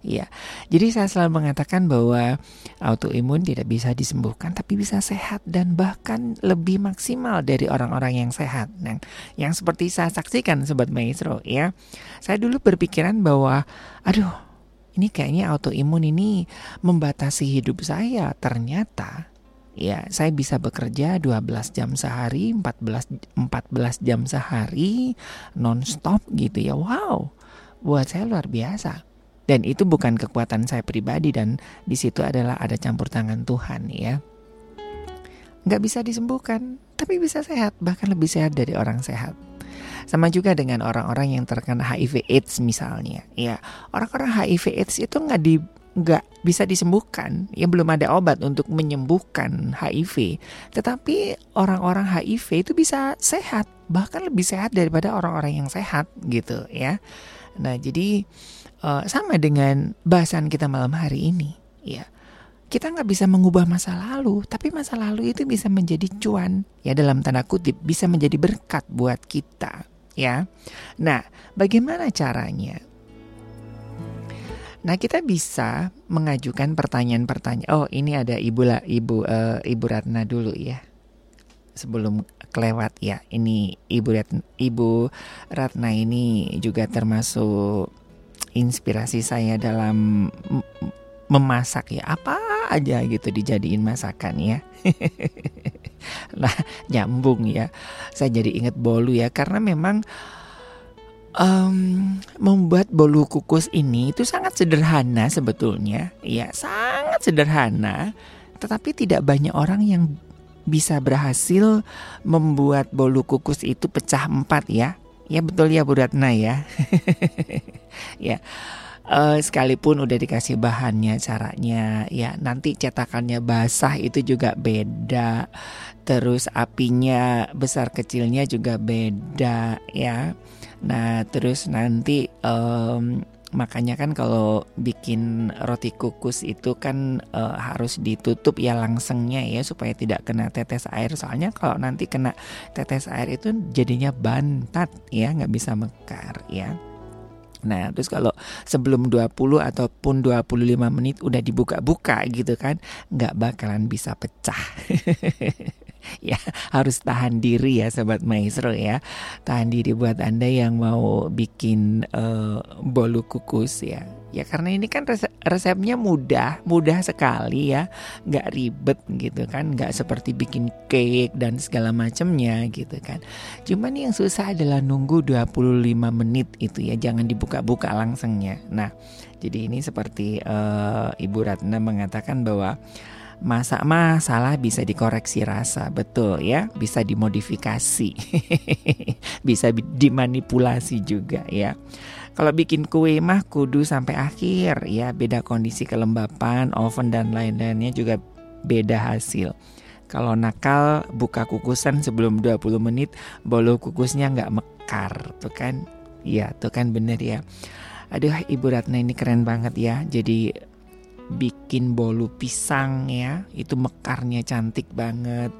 Iya. jadi saya selalu mengatakan bahwa autoimun tidak bisa disembuhkan tapi bisa sehat dan bahkan lebih maksimal dari orang-orang yang sehat. Nah, yang seperti saya saksikan sobat maestro ya. Saya dulu berpikiran bahwa aduh, ini kayaknya autoimun ini membatasi hidup saya. Ternyata ya saya bisa bekerja 12 jam sehari 14 14 jam sehari nonstop gitu ya. Wow buat saya luar biasa. Dan itu bukan kekuatan saya pribadi dan di situ adalah ada campur tangan Tuhan ya. Nggak bisa disembuhkan tapi bisa sehat bahkan lebih sehat dari orang sehat. Sama juga dengan orang-orang yang terkena HIV AIDS misalnya. Ya orang-orang HIV AIDS itu nggak di nggak bisa disembuhkan, ya belum ada obat untuk menyembuhkan HIV. Tetapi orang-orang HIV itu bisa sehat, bahkan lebih sehat daripada orang-orang yang sehat gitu ya. Nah jadi uh, sama dengan bahasan kita malam hari ini, ya kita nggak bisa mengubah masa lalu, tapi masa lalu itu bisa menjadi cuan, ya dalam tanda kutip bisa menjadi berkat buat kita, ya. Nah, bagaimana caranya? Nah, kita bisa mengajukan pertanyaan-pertanyaan. Oh, ini ada Ibu lah, Ibu uh, Ibu Ratna dulu ya. Sebelum kelewat ya. Ini Ibu Ratna, Ibu Ratna ini juga termasuk inspirasi saya dalam memasak ya. Apa aja gitu dijadiin masakan ya. nah, nyambung ya. Saya jadi ingat bolu ya karena memang um, membuat bolu kukus ini itu sangat sederhana sebetulnya, ya sangat sederhana, tetapi tidak banyak orang yang bisa berhasil membuat bolu kukus itu pecah empat ya, ya betul ya Bu Ratna ya, ya. Uh, sekalipun udah dikasih bahannya caranya ya nanti cetakannya basah itu juga beda. Terus apinya besar kecilnya juga beda ya Nah, terus nanti um, makanya kan kalau bikin roti kukus itu kan uh, harus ditutup ya langsengnya ya supaya tidak kena tetes air. Soalnya kalau nanti kena tetes air itu jadinya bantat ya, nggak bisa mekar ya. Nah, terus kalau sebelum 20 ataupun 25 menit udah dibuka-buka gitu kan, nggak bakalan bisa pecah. ya, harus tahan diri ya sobat maestro ya. Tahan diri buat Anda yang mau bikin uh, bolu kukus ya. Ya karena ini kan resep, resepnya mudah, mudah sekali ya, nggak ribet gitu kan, nggak seperti bikin cake dan segala macamnya gitu kan. Cuman yang susah adalah nunggu 25 menit itu ya, jangan dibuka-buka langsungnya. Nah, jadi ini seperti uh, Ibu Ratna mengatakan bahwa masak mah salah bisa dikoreksi rasa, betul ya, bisa dimodifikasi, bisa dimanipulasi juga ya. Kalau bikin kue mah kudu sampai akhir ya, beda kondisi kelembapan, oven dan lain-lainnya juga beda hasil. Kalau nakal buka kukusan sebelum 20 menit, bolu kukusnya nggak mekar, tuh kan? Iya, tuh kan bener ya. Aduh, Ibu Ratna ini keren banget ya. Jadi bikin bolu pisang ya, itu mekarnya cantik banget.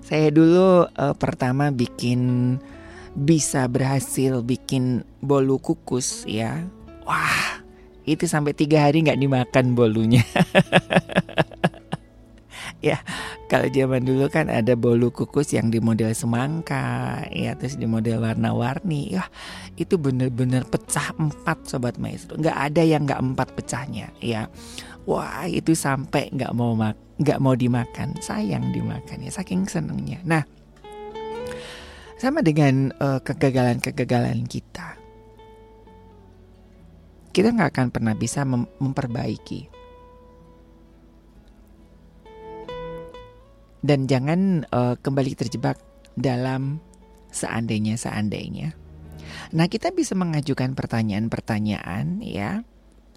Saya dulu uh, pertama bikin bisa berhasil bikin bolu kukus ya. Wah, itu sampai tiga hari nggak dimakan bolunya. ya, kalau zaman dulu kan ada bolu kukus yang di model semangka, ya terus di model warna-warni. Ya, itu bener-bener pecah empat sobat maestro. Nggak ada yang nggak empat pecahnya, ya. Wah, itu sampai nggak mau mak nggak mau dimakan, sayang dimakan ya, saking senengnya. Nah, sama dengan uh, kegagalan-kegagalan kita. Kita nggak akan pernah bisa mem memperbaiki. Dan jangan uh, kembali terjebak dalam seandainya-seandainya. Nah, kita bisa mengajukan pertanyaan-pertanyaan ya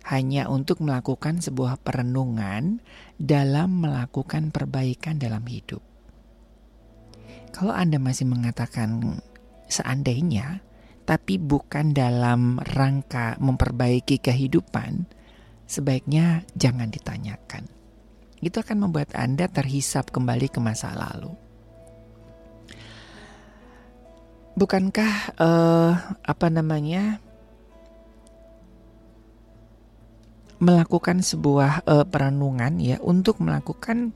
hanya untuk melakukan sebuah perenungan dalam melakukan perbaikan dalam hidup. Kalau Anda masih mengatakan seandainya, tapi bukan dalam rangka memperbaiki kehidupan, sebaiknya jangan ditanyakan. Itu akan membuat Anda terhisap kembali ke masa lalu. Bukankah uh, apa namanya melakukan sebuah uh, perenungan ya untuk melakukan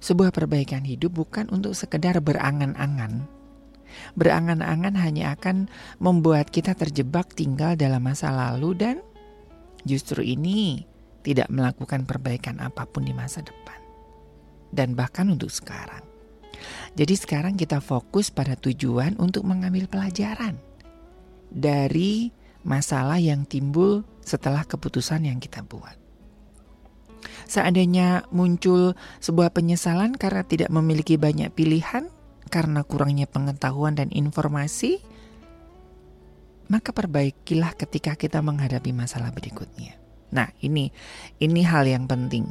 sebuah perbaikan hidup bukan untuk sekedar berangan-angan. Berangan-angan hanya akan membuat kita terjebak tinggal dalam masa lalu dan justru ini tidak melakukan perbaikan apa pun di masa depan. Dan bahkan untuk sekarang. Jadi sekarang kita fokus pada tujuan untuk mengambil pelajaran dari masalah yang timbul setelah keputusan yang kita buat. Seandainya muncul sebuah penyesalan karena tidak memiliki banyak pilihan, karena kurangnya pengetahuan dan informasi, maka perbaikilah ketika kita menghadapi masalah berikutnya. Nah, ini ini hal yang penting.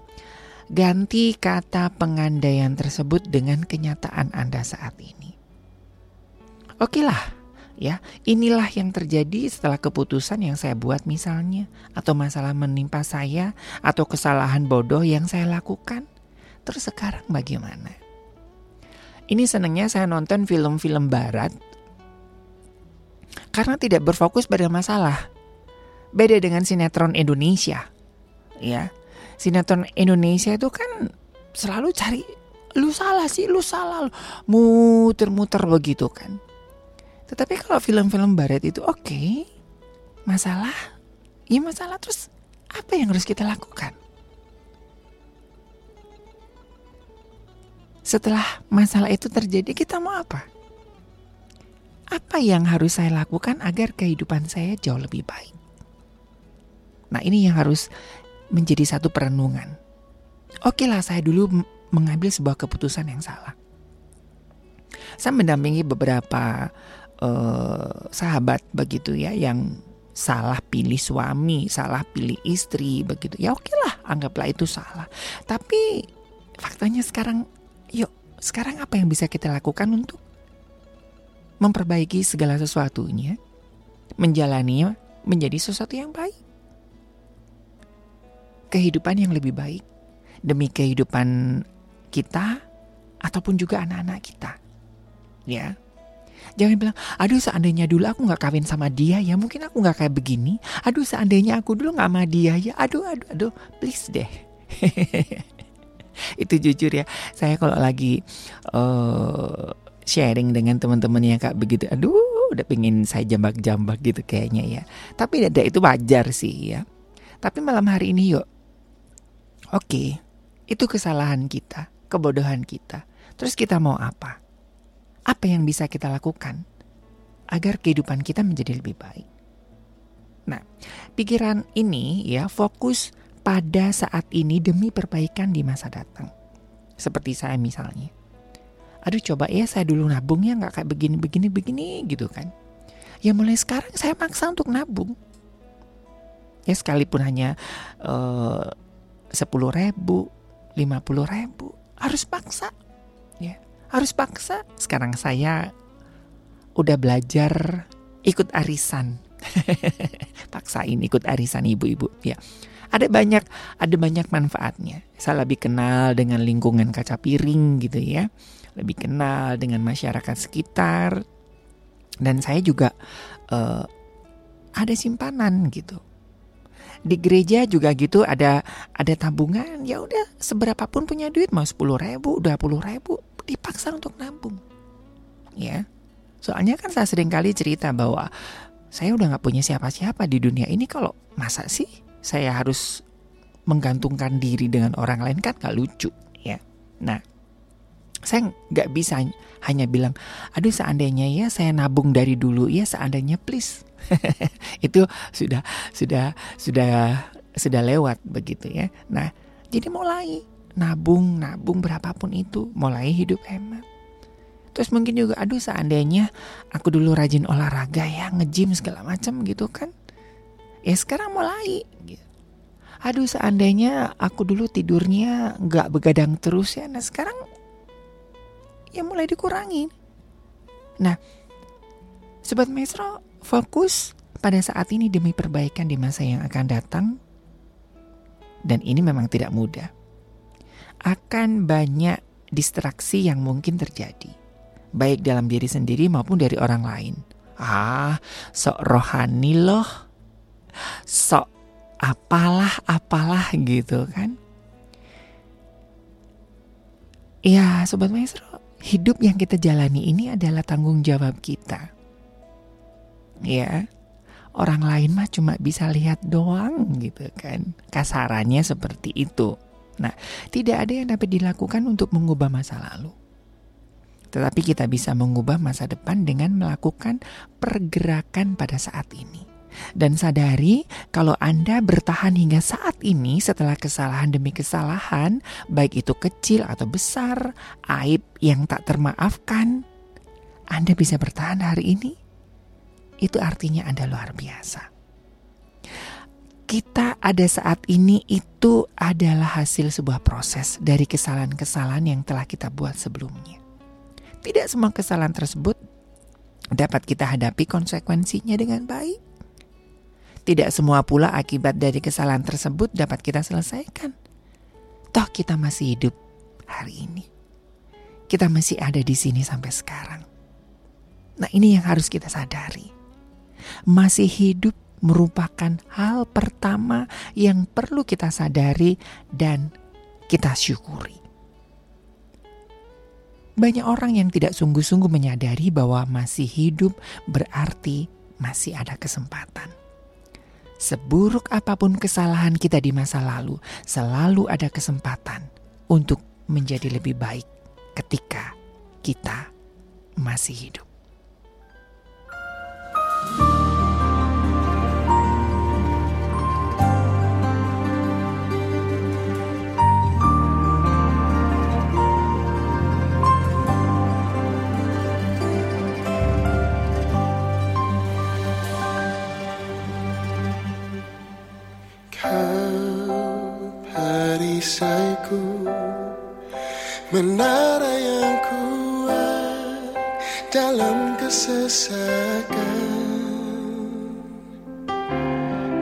Ganti kata pengandaian tersebut dengan kenyataan Anda saat ini. Oke lah, ya inilah yang terjadi setelah keputusan yang saya buat misalnya atau masalah menimpa saya atau kesalahan bodoh yang saya lakukan. Terus sekarang bagaimana? Ini senangnya saya nonton film-film barat. Karena tidak berfokus pada masalah. Beda dengan sinetron Indonesia ya sinetron Indonesia itu kan selalu cari lu salah sih lu salah muter-muter begitu kan tetapi kalau film-film barat itu oke, okay, masalah, ya masalah terus apa yang harus kita lakukan? Setelah masalah itu terjadi kita mau apa? Apa yang harus saya lakukan agar kehidupan saya jauh lebih baik? Nah ini yang harus menjadi satu perenungan. Oke lah saya dulu mengambil sebuah keputusan yang salah. Saya mendampingi beberapa uh, sahabat begitu ya yang salah pilih suami, salah pilih istri begitu. Ya oke lah, anggaplah itu salah. Tapi faktanya sekarang yuk, sekarang apa yang bisa kita lakukan untuk memperbaiki segala sesuatunya? Menjalaninya menjadi sesuatu yang baik. Kehidupan yang lebih baik demi kehidupan kita ataupun juga anak-anak kita. Ya. Jangan bilang, aduh seandainya dulu aku nggak kawin sama dia ya mungkin aku nggak kayak begini. Aduh seandainya aku dulu nggak sama dia ya. Aduh, aduh, aduh, please deh. Itu jujur ya, saya kalau lagi uh, sharing dengan teman-teman yang kayak begitu, aduh udah pengen saya jambak-jambak gitu kayaknya ya. Tapi ada itu wajar sih ya. Tapi malam hari ini yuk, oke, itu kesalahan kita, kebodohan kita. Terus kita mau apa? Apa yang bisa kita lakukan agar kehidupan kita menjadi lebih baik? Nah, pikiran ini ya fokus pada saat ini demi perbaikan di masa datang. Seperti saya misalnya. Aduh coba ya saya dulu nabung ya nggak kayak begini begini begini gitu kan. Ya mulai sekarang saya maksa untuk nabung. Ya sekalipun hanya eh, sepuluh ribu, lima puluh ribu harus paksa. Ya harus paksa. Sekarang saya udah belajar ikut arisan. Paksain ikut arisan ibu-ibu ya ada banyak ada banyak manfaatnya. Saya lebih kenal dengan lingkungan kaca piring gitu ya. Lebih kenal dengan masyarakat sekitar. Dan saya juga uh, ada simpanan gitu. Di gereja juga gitu ada ada tabungan ya udah seberapa pun punya duit mau sepuluh ribu, dua puluh ribu dipaksa untuk nabung, ya. Soalnya kan saya sering kali cerita bahwa saya udah nggak punya siapa-siapa di dunia ini kalau masa sih saya harus menggantungkan diri dengan orang lain kan gak lucu ya. Nah, saya nggak bisa hanya bilang, aduh seandainya ya saya nabung dari dulu ya seandainya please. itu sudah sudah sudah sudah lewat begitu ya. Nah, jadi mulai nabung nabung berapapun itu, mulai hidup hemat. Terus mungkin juga, aduh seandainya aku dulu rajin olahraga ya, nge-gym segala macam gitu kan ya sekarang mulai gitu. aduh seandainya aku dulu tidurnya nggak begadang terus ya nah sekarang ya mulai dikurangi nah sobat maestro fokus pada saat ini demi perbaikan di masa yang akan datang. Dan ini memang tidak mudah. Akan banyak distraksi yang mungkin terjadi. Baik dalam diri sendiri maupun dari orang lain. Ah sok rohani loh. Sok apalah apalah gitu kan. Ya sobat maestro hidup yang kita jalani ini adalah tanggung jawab kita ya. Orang lain mah cuma bisa lihat doang gitu kan. Kasarannya seperti itu. Nah tidak ada yang dapat dilakukan untuk mengubah masa lalu. Tetapi kita bisa mengubah masa depan dengan melakukan pergerakan pada saat ini. Dan sadari kalau Anda bertahan hingga saat ini setelah kesalahan demi kesalahan, baik itu kecil atau besar, aib yang tak termaafkan, Anda bisa bertahan hari ini. Itu artinya Anda luar biasa. Kita ada saat ini itu adalah hasil sebuah proses dari kesalahan-kesalahan yang telah kita buat sebelumnya. Tidak semua kesalahan tersebut dapat kita hadapi konsekuensinya dengan baik tidak semua pula akibat dari kesalahan tersebut dapat kita selesaikan. Toh kita masih hidup hari ini. Kita masih ada di sini sampai sekarang. Nah ini yang harus kita sadari. Masih hidup merupakan hal pertama yang perlu kita sadari dan kita syukuri. Banyak orang yang tidak sungguh-sungguh menyadari bahwa masih hidup berarti masih ada kesempatan. Seburuk apa pun kesalahan kita di masa lalu, selalu ada kesempatan untuk menjadi lebih baik ketika kita masih hidup. Perisaiku Menara yang kuat dalam kesesakan.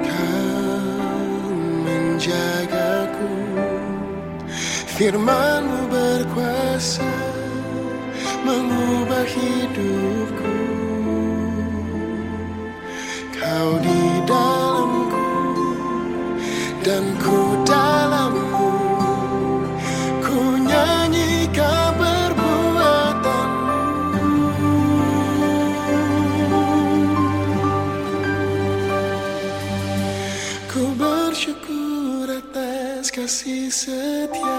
Kau menjagaku Firmanmu berkuasa mengubah hidupku. Kau di dalamku kasih setiamu.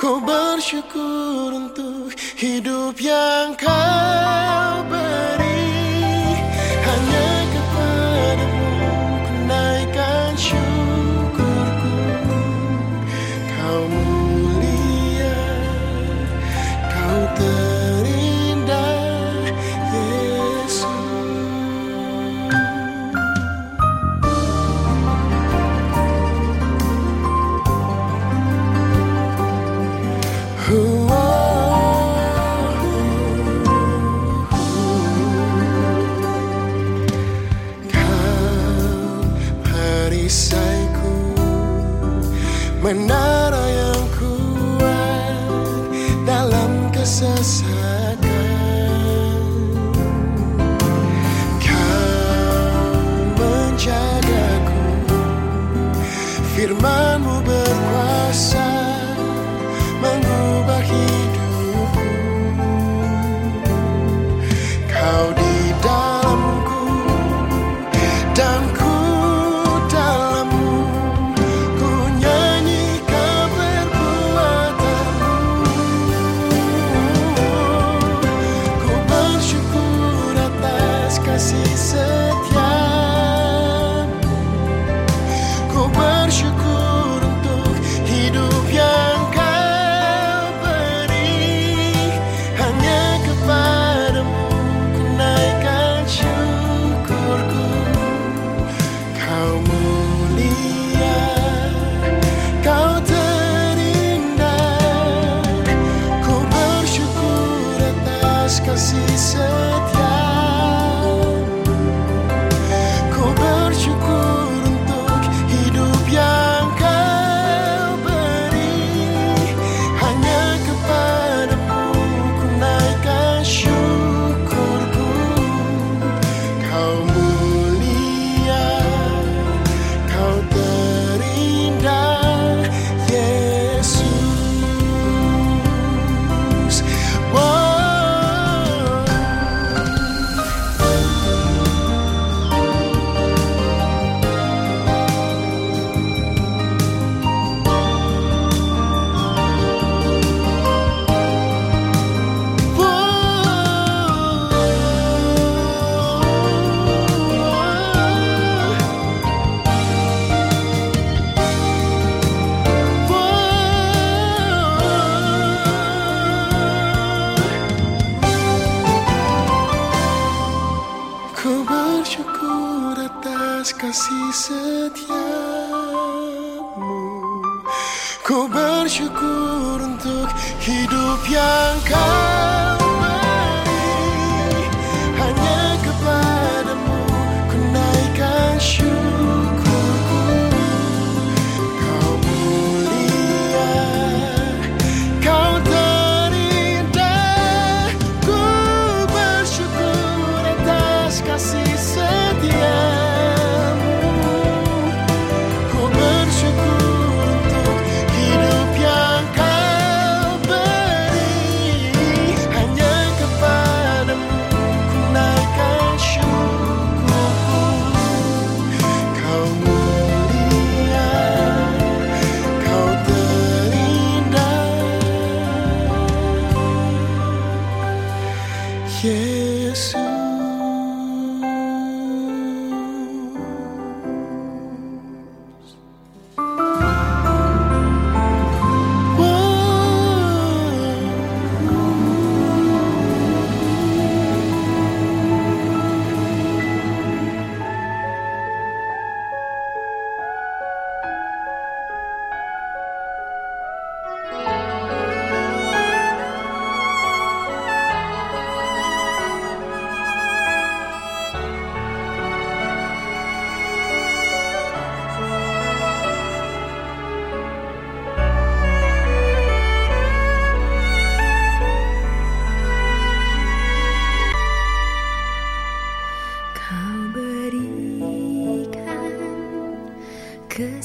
Ku bersyukur untuk hidup yang kau beri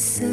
kesempatan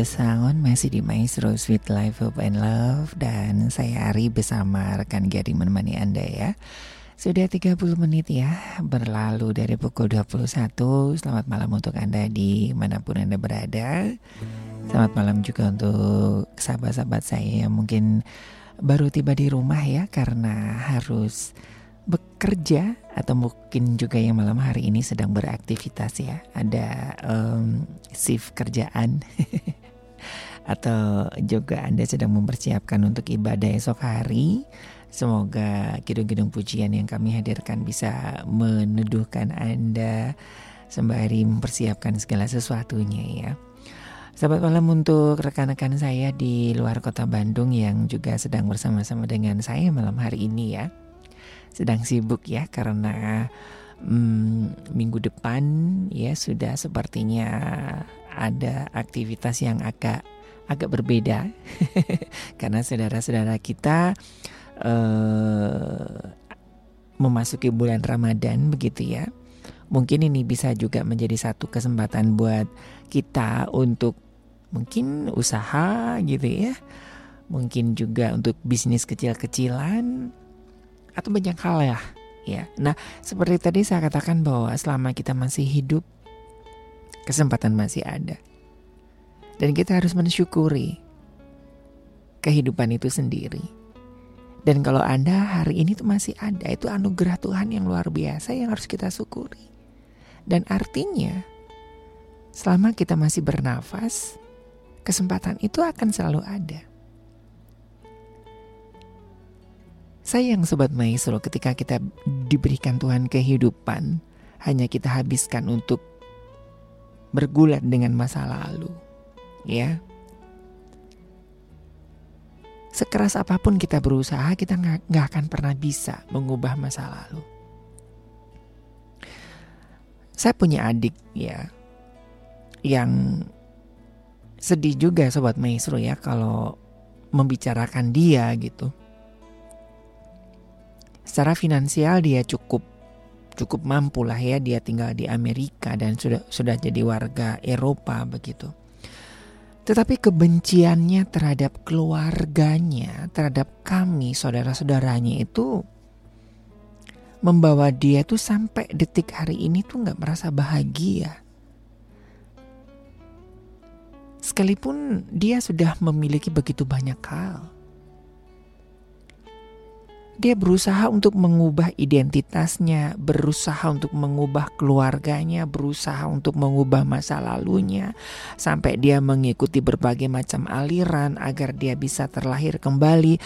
the Sound Masih di Maestro Sweet Life Hope and Love Dan saya Ari bersama rekan Gadi menemani Anda ya. Sudah 30 menit ya Berlalu dari pukul 21 Selamat malam untuk Anda di mana pun Anda berada. Selamat malam juga untuk sahabat-sahabat saya yang mungkin baru tiba di rumah ya Karena harus bekerja atau mungkin juga yang malam hari ini sedang beraktivitas ya. Ada em, shift kerjaan atau juga anda sedang mempersiapkan untuk ibadah esok hari Semoga kidung-kidung pujian yang kami hadirkan bisa meneduhkan Anda sembari mempersiapkan segala sesuatunya ya. Sahabat malam untuk rekan-rekan saya di luar kota Bandung yang juga sedang bersama-sama dengan saya malam hari ini ya. Sedang sibuk ya karena hmm, minggu depan ya sudah sepertinya ada aktivitas yang agak agak berbeda karena saudara-saudara kita uh, memasuki bulan Ramadan begitu ya. Mungkin ini bisa juga menjadi satu kesempatan buat kita untuk mungkin usaha gitu ya. Mungkin juga untuk bisnis kecil-kecilan atau banyak hal ya. Ya. Nah, seperti tadi saya katakan bahwa selama kita masih hidup kesempatan masih ada. Dan kita harus mensyukuri kehidupan itu sendiri. Dan kalau Anda hari ini tuh masih ada, itu anugerah Tuhan yang luar biasa yang harus kita syukuri. Dan artinya, selama kita masih bernafas, kesempatan itu akan selalu ada. Sayang Sobat Maestro ketika kita diberikan Tuhan kehidupan, hanya kita habiskan untuk bergulat dengan masa lalu. Ya, Sekeras apa pun kita berusaha, kita nggak akan pernah bisa mengubah masa lalu. Saya punya adik ya, yang sedih juga sobat maestro ya kalau membicarakan dia gitu. Secara finansial dia cukup cukup mampu lah ya dia tinggal di Amerika dan sudah sudah jadi warga Eropa begitu. Tetapi kebenciannya terhadap keluarganya, terhadap kami, saudara-saudaranya itu membawa dia tuh sampai detik hari ini tuh nggak merasa bahagia. Sekalipun dia sudah memiliki begitu banyak hal. Dia berusaha untuk mengubah identitasnya, berusaha untuk mengubah keluarganya, berusaha untuk mengubah masa lalunya, sampai dia mengikuti berbagai macam aliran agar dia bisa terlahir kembali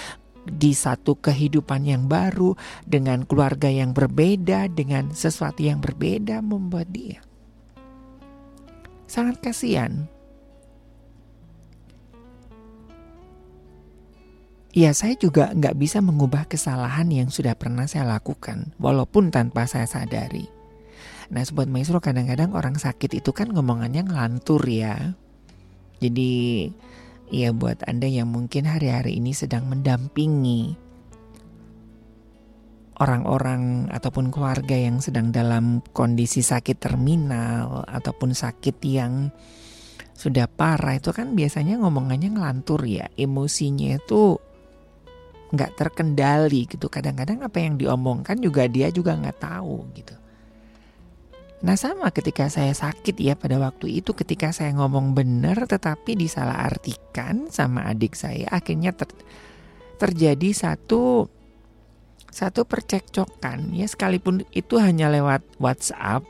di satu kehidupan yang baru dengan keluarga yang berbeda, dengan sesuatu yang berbeda, membuat dia sangat kasihan Ya saya juga nggak bisa mengubah kesalahan yang sudah pernah saya lakukan, walaupun tanpa saya sadari. Nah sobat maestro kadang-kadang orang sakit itu kan ngomongannya ngelantur ya. Jadi ya buat Anda yang mungkin hari-hari ini sedang mendampingi orang-orang ataupun keluarga yang sedang dalam kondisi sakit terminal ataupun sakit yang sudah parah itu kan biasanya ngomongannya ngelantur ya emosinya itu nggak terkendali gitu. Kadang-kadang apa yang diomongkan juga dia juga nggak tahu gitu. Nah sama ketika saya sakit ya pada waktu itu ketika saya ngomong benar tetapi disalahartikan sama adik saya akhirnya ter, terjadi satu satu percekcokan ya sekalipun itu hanya lewat WhatsApp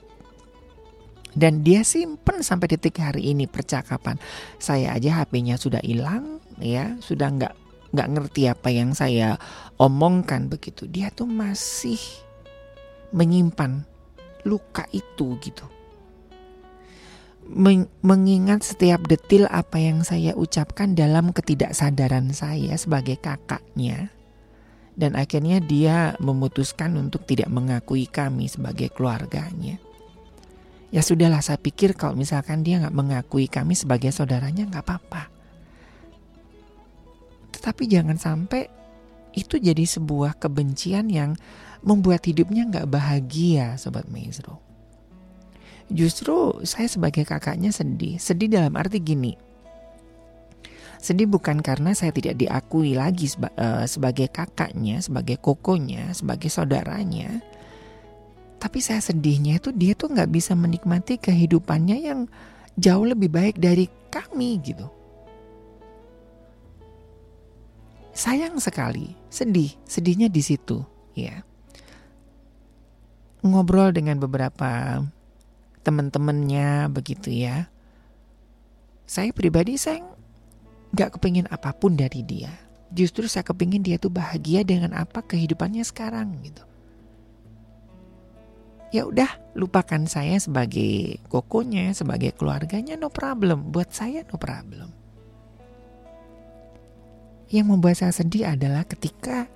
dan dia simpen sampai detik hari ini percakapan saya aja HP-nya sudah hilang ya sudah nggak nggak ngerti apa yang saya omongkan begitu dia tuh masih menyimpan luka itu gitu mengingat setiap detil apa yang saya ucapkan dalam ketidaksadaran saya sebagai kakaknya dan akhirnya dia memutuskan untuk tidak mengakui kami sebagai keluarganya. Ya sudahlah saya pikir kalau misalkan dia nggak mengakui kami sebagai saudaranya nggak apa-apa. Tapi jangan sampai itu jadi sebuah kebencian yang membuat hidupnya nggak bahagia, sobat Maestro. Justru saya sebagai kakaknya sedih. Sedih dalam arti gini. Sedih bukan karena saya tidak diakui lagi seba, uh, sebagai kakaknya, sebagai kokonya, sebagai saudaranya. Tapi saya sedihnya itu dia tuh nggak bisa menikmati kehidupannya yang jauh lebih baik dari kami gitu. Sayang sekali, sedih, sedihnya di situ, ya. Ngobrol dengan beberapa teman-temannya begitu ya. Saya pribadi saya nggak kepingin apa pun dari dia, Justru saya kepingin dia tuh bahagia dengan apa kehidupannya sekarang gitu. Ya udah, lupakan saya sebagai kokonya, sebagai keluarganya no problem. Buat saya no problem. Yang membuat saya sedih adalah ketika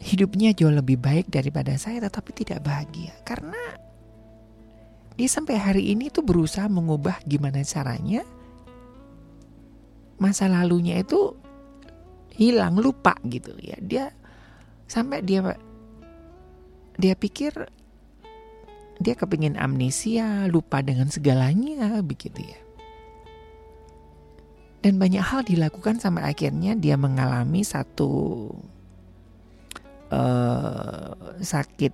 hidupnya jauh lebih baik daripada saya tetapi tidak bahagia. Karena dia sampai hari ini tuh berusaha mengubah gimana caranya. Masa lalunya itu hilang lupa gitu ya. Dia sampai dia dia pikir dia kepingin amnesia lupa dengan segalanya begitu ya dan banyak hal dilakukan sampai akhirnya dia mengalami satu uh, sakit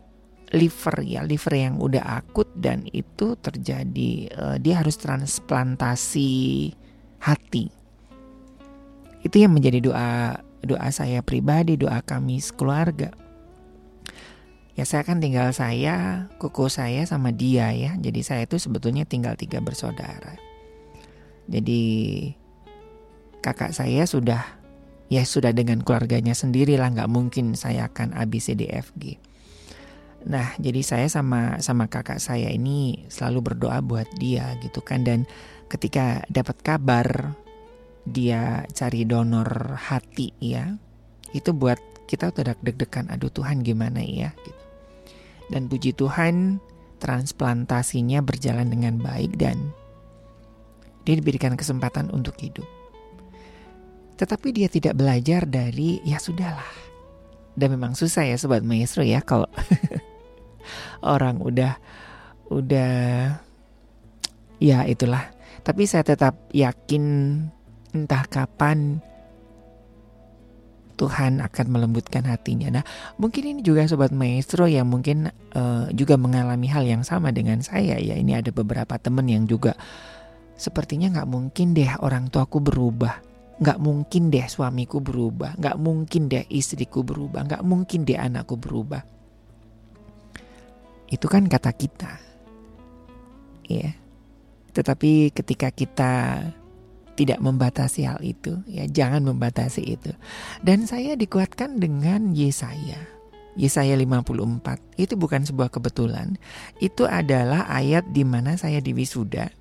liver ya liver yang udah akut dan itu terjadi uh, dia harus transplantasi hati. Itu yang menjadi doa doa saya pribadi doa kami sekeluarga. Ya saya kan tinggal saya koko saya sama dia ya. Jadi saya itu sebetulnya tinggal tiga bersaudara. Jadi kakak saya sudah ya sudah dengan keluarganya sendiri lah nggak mungkin saya akan ABCDFG Nah, jadi saya sama sama kakak saya ini selalu berdoa buat dia gitu kan dan ketika dapat kabar dia cari donor hati ya. Itu buat kita udah deg-degan aduh Tuhan gimana ya gitu. Dan puji Tuhan transplantasinya berjalan dengan baik dan dia diberikan kesempatan untuk hidup. Tetapi dia tidak belajar dari ya sudahlah. Dan memang susah ya sobat maestro ya kalau orang udah udah ya itulah. Tapi saya tetap yakin entah kapan Tuhan akan melembutkan hatinya. Nah, mungkin ini juga sobat maestro yang mungkin uh, juga mengalami hal yang sama dengan saya ya. Ini ada beberapa teman yang juga sepertinya nggak mungkin deh orang tuaku berubah, nggak mungkin deh suamiku berubah, nggak mungkin deh istriku berubah, nggak mungkin deh anakku berubah. Itu kan kata kita. Ya. Tetapi ketika kita tidak membatasi hal itu, ya jangan membatasi itu. Dan saya dikuatkan dengan Yesaya. Yesaya 54. Itu bukan sebuah kebetulan. Itu adalah ayat di mana saya di wisuda.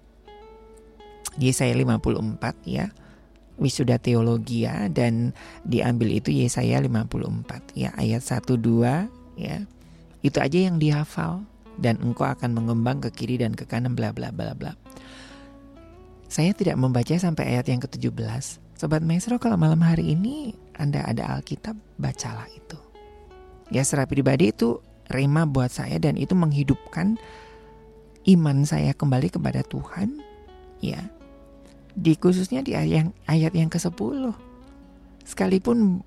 Yesaya 54 ya. Wisuda teologia dan diambil itu Yesaya 54 ya ayat 1 2 ya. Itu aja yang dihafal dan engkau akan mengembang ke kiri dan ke kanan bla bla bla bla. Saya tidak membaca sampai ayat yang ke-17. Sobat Maestro kalau malam hari ini Anda ada Alkitab, bacalah itu. Ya secara pribadi itu rema buat saya dan itu menghidupkan iman saya kembali kepada Tuhan. Ya. Di khususnya di ayat yang, ayat yang ke-10. Sekalipun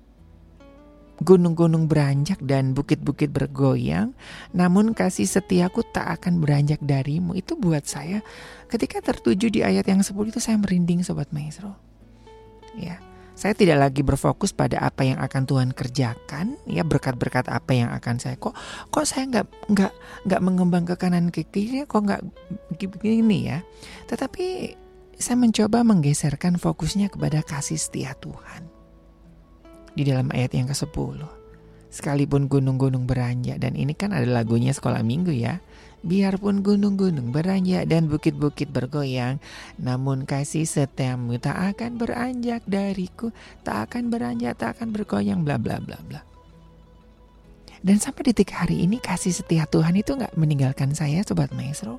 gunung-gunung beranjak dan bukit-bukit bergoyang, namun kasih setiaku tak akan beranjak darimu. Itu buat saya ketika tertuju di ayat yang 10 itu saya merinding sobat maestro. Ya, saya tidak lagi berfokus pada apa yang akan Tuhan kerjakan, ya berkat-berkat apa yang akan saya kok kok saya nggak nggak nggak mengembang ke kanan ke kiri, kok nggak begini ya. Tetapi saya mencoba menggeserkan fokusnya kepada kasih setia Tuhan di dalam ayat yang ke-10. Sekalipun gunung-gunung beranjak dan ini kan ada lagunya sekolah minggu ya. Biarpun gunung-gunung beranjak dan bukit-bukit bergoyang, namun kasih setiamu tak akan beranjak dariku, tak akan beranjak, tak akan bergoyang, bla bla bla bla. Dan sampai detik hari ini kasih setia Tuhan itu nggak meninggalkan saya, sobat maestro.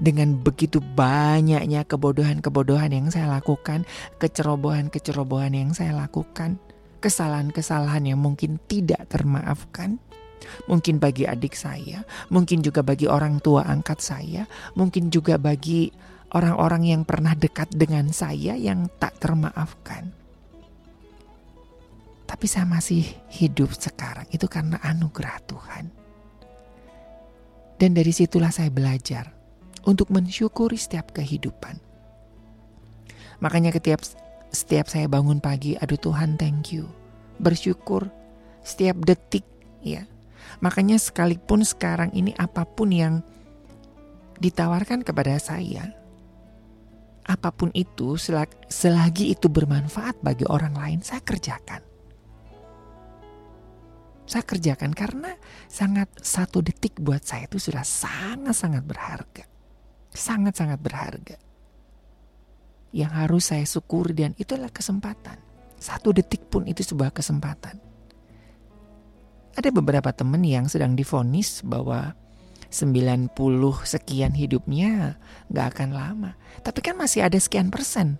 Dengan begitu banyaknya kebodohan-kebodohan yang saya lakukan, kecerobohan-kecerobohan yang saya lakukan, kesalahan-kesalahan yang mungkin tidak termaafkan. Mungkin bagi adik saya, mungkin juga bagi orang tua angkat saya, mungkin juga bagi orang-orang yang pernah dekat dengan saya yang tak termaafkan. Tapi saya masih hidup sekarang itu karena anugerah Tuhan. Dan dari situlah saya belajar untuk mensyukuri setiap kehidupan. Makanya setiap setiap saya bangun pagi, aduh Tuhan thank you. Bersyukur setiap detik ya. Makanya sekalipun sekarang ini apa pun yang ditawarkan kepada saya, apa pun itu selag- selagi itu bermanfaat bagi orang lain saya kerjakan. Saya kerjakan karena sangat satu detik buat saya itu sudah sangat-sangat berharga. Sangat-sangat berharga. Yang harus saya syukuri dan itu adalah kesempatan. Satu detik pun itu sebuah kesempatan. Ada beberapa teman yang sedang difonis bahwa 90 sekian hidupnya nggak akan lama. Tapi kan masih ada sekian persen.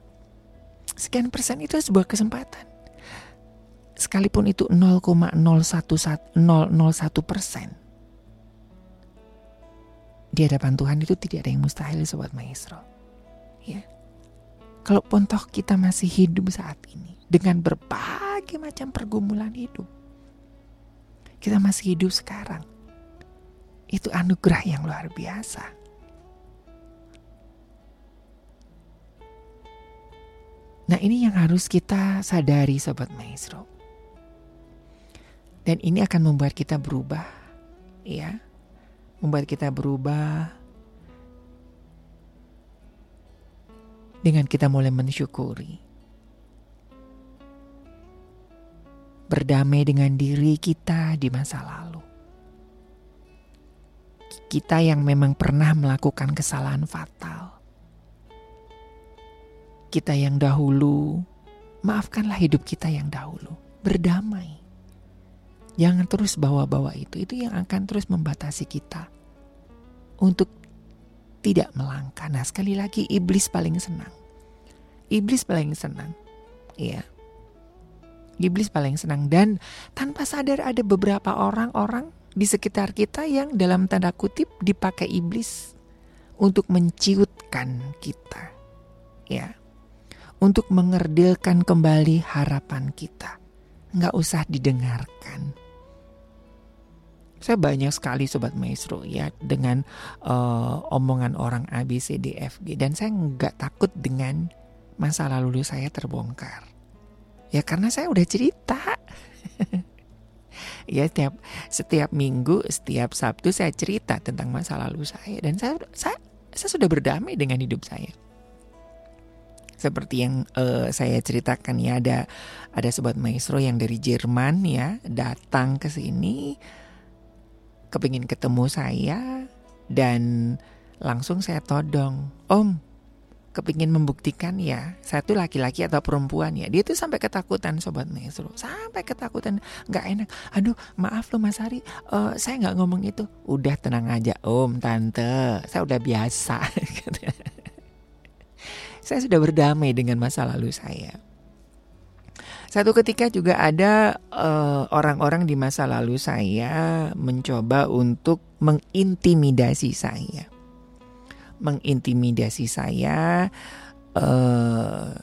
Sekian persen itu sebuah kesempatan. Sekalipun itu 0,001 persen. Di hadapan Tuhan itu tidak ada yang mustahil Sobat Maestro. Ya. Kalau pontoh kita masih hidup saat ini dengan berbagai macam pergumulan hidup. Kita masih hidup sekarang itu anugerah yang luar biasa. Nah, ini yang harus kita sadari, sobat maestro. Dan ini akan membuat kita berubah, ya, membuat kita berubah dengan kita mulai mensyukuri, berdamai dengan diri kita di masa lalu kita yang memang pernah melakukan kesalahan fatal. Kita yang dahulu, maafkanlah hidup kita yang dahulu. Berdamai. Jangan terus bawa-bawa itu. Itu yang akan terus membatasi kita. Untuk tidak melangkah. Nah sekali lagi iblis paling senang. Iblis paling senang. Iya. Iblis paling senang. Dan tanpa sadar ada beberapa orang-orang di sekitar kita yang dalam tanda kutip dipakai iblis untuk menciutkan kita. Ya. Untuk mengerdilkan kembali harapan kita. Nggak usah didengarkan. Saya banyak sekali sobat maestro ya dengan uh, omongan orang A B C D F G dan saya nggak takut dengan masa lalu saya terbongkar. Ya karena saya udah cerita. ya setiap setiap minggu setiap Sabtu saya cerita tentang masa lalu saya dan saya saya, saya sudah berdamai dengan hidup saya seperti yang uh, saya ceritakan ya ada ada sobat maestro yang dari Jerman ya datang ke sini kepingin ketemu saya dan langsung saya todong om kepingin membuktikan ya satu laki-laki atau perempuan ya. Dia tuh sampai ketakutan sobat maestro sampai ketakutan nggak enak. Aduh maaf loh mas Hari uh, saya nggak ngomong itu. Udah tenang aja om tante. Saya udah biasa. Saya sudah berdamai dengan masa lalu saya satu ketika juga ada orang orang-orang di masa lalu saya mencoba untuk mengintimidasi saya mengintimidasi saya, uh,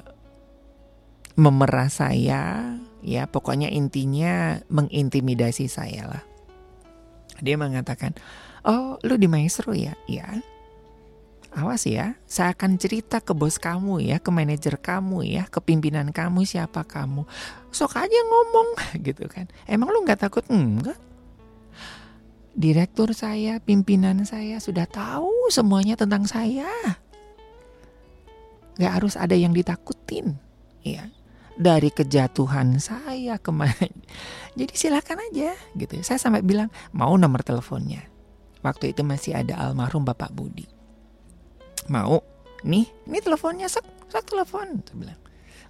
memerah saya, ya pokoknya intinya mengintimidasi saya lah. Dia mengatakan, oh lu di maestro ya? Ya. Awas ya, saya akan cerita ke bos kamu ya, ke manajer kamu ya, ke pimpinan kamu siapa kamu. Sok aja ngomong gitu kan. Emang lu nggak takut? Enggak direktur saya, pimpinan saya sudah tahu semuanya tentang saya. Gak harus ada yang ditakutin, ya. Dari kejatuhan saya kemarin. Jadi silakan aja gitu. Saya sampai bilang mau nomor teleponnya. Waktu itu masih ada almarhum Bapak Budi. Mau? Nih, ini teleponnya sak, sak telepon. Bilang.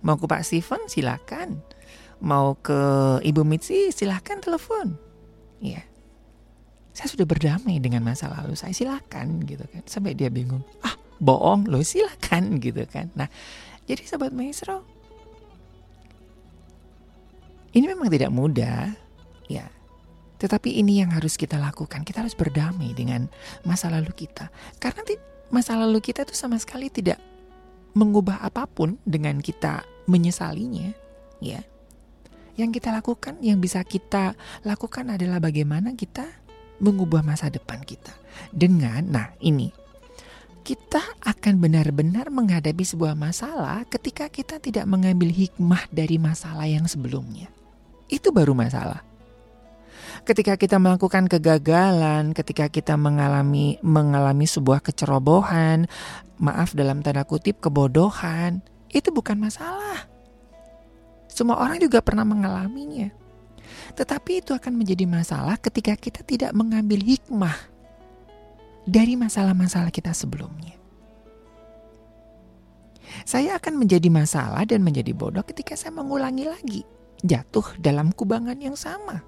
Mau ke Pak Steven silakan. Mau ke Ibu Mitzi silakan telepon. Iya saya sudah berdamai dengan masa lalu saya silakan gitu kan sampai dia bingung ah bohong lo silakan gitu kan nah jadi sahabat maestro ini memang tidak mudah ya tetapi ini yang harus kita lakukan kita harus berdamai dengan masa lalu kita karena masa lalu kita itu sama sekali tidak mengubah apa pun dengan kita menyesalinya ya yang kita lakukan yang bisa kita lakukan adalah bagaimana kita mengubah masa depan kita. Dengan, nah ini, kita akan benar-benar menghadapi sebuah masalah ketika kita tidak mengambil hikmah dari masalah yang sebelumnya. Itu baru masalah. Ketika kita melakukan kegagalan, ketika kita mengalami mengalami sebuah kecerobohan, maaf dalam tanda kutip kebodohan, itu bukan masalah. Semua orang juga pernah mengalaminya. Tetapi itu akan menjadi masalah ketika kita tidak mengambil hikmah dari masalah-masalah kita sebelumnya. Saya akan menjadi masalah dan menjadi bodoh ketika saya mengulangi lagi jatuh dalam kubangan yang sama.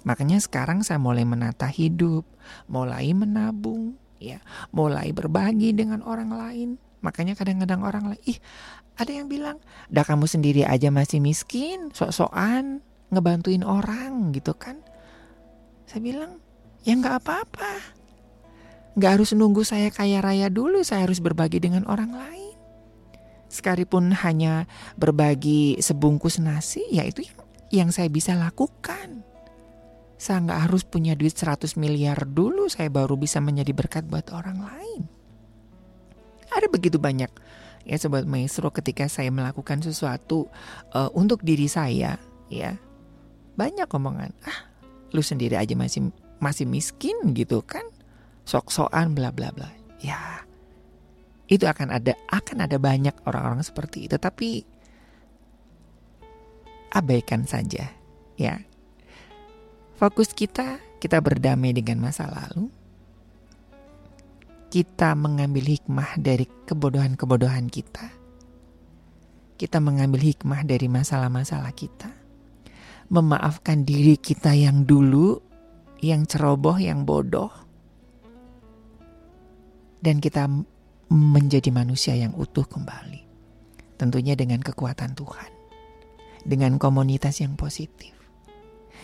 Ya. Makanya sekarang saya mulai menata hidup, mulai menabung, ya, mulai berbagi dengan orang lain. Makanya kadang-kadang orang lain, ih, ada yang bilang, "Dah kamu sendiri aja masih miskin, sok-sokan ngebantuin orang gitu kan." Saya bilang, "Ya nggak apa-apa. Nggak harus nunggu saya kaya raya dulu, saya harus berbagi dengan orang lain." Sekalipun hanya berbagi sebungkus nasi, ya itu yang, yang saya bisa lakukan. Saya nggak harus punya duit 100 miliar dulu, saya baru bisa menjadi berkat buat orang lain. Ada begitu banyak ya sobat maestro ketika saya melakukan sesuatu uh, untuk diri saya, ya banyak omongan. Ah, lu sendiri aja masih masih miskin gitu kan, sok-sokan bla bla bla. Ya, itu akan ada akan ada banyak orang-orang seperti itu tapi abaikan saja ya fokus kita kita berdamai dengan masa lalu kita mengambil hikmah dari kebodohan-kebodohan kita kita mengambil hikmah dari masalah-masalah kita memaafkan diri kita yang dulu yang ceroboh yang bodoh dan kita menjadi manusia yang utuh kembali. Tentunya dengan kekuatan Tuhan. Dengan komunitas yang positif.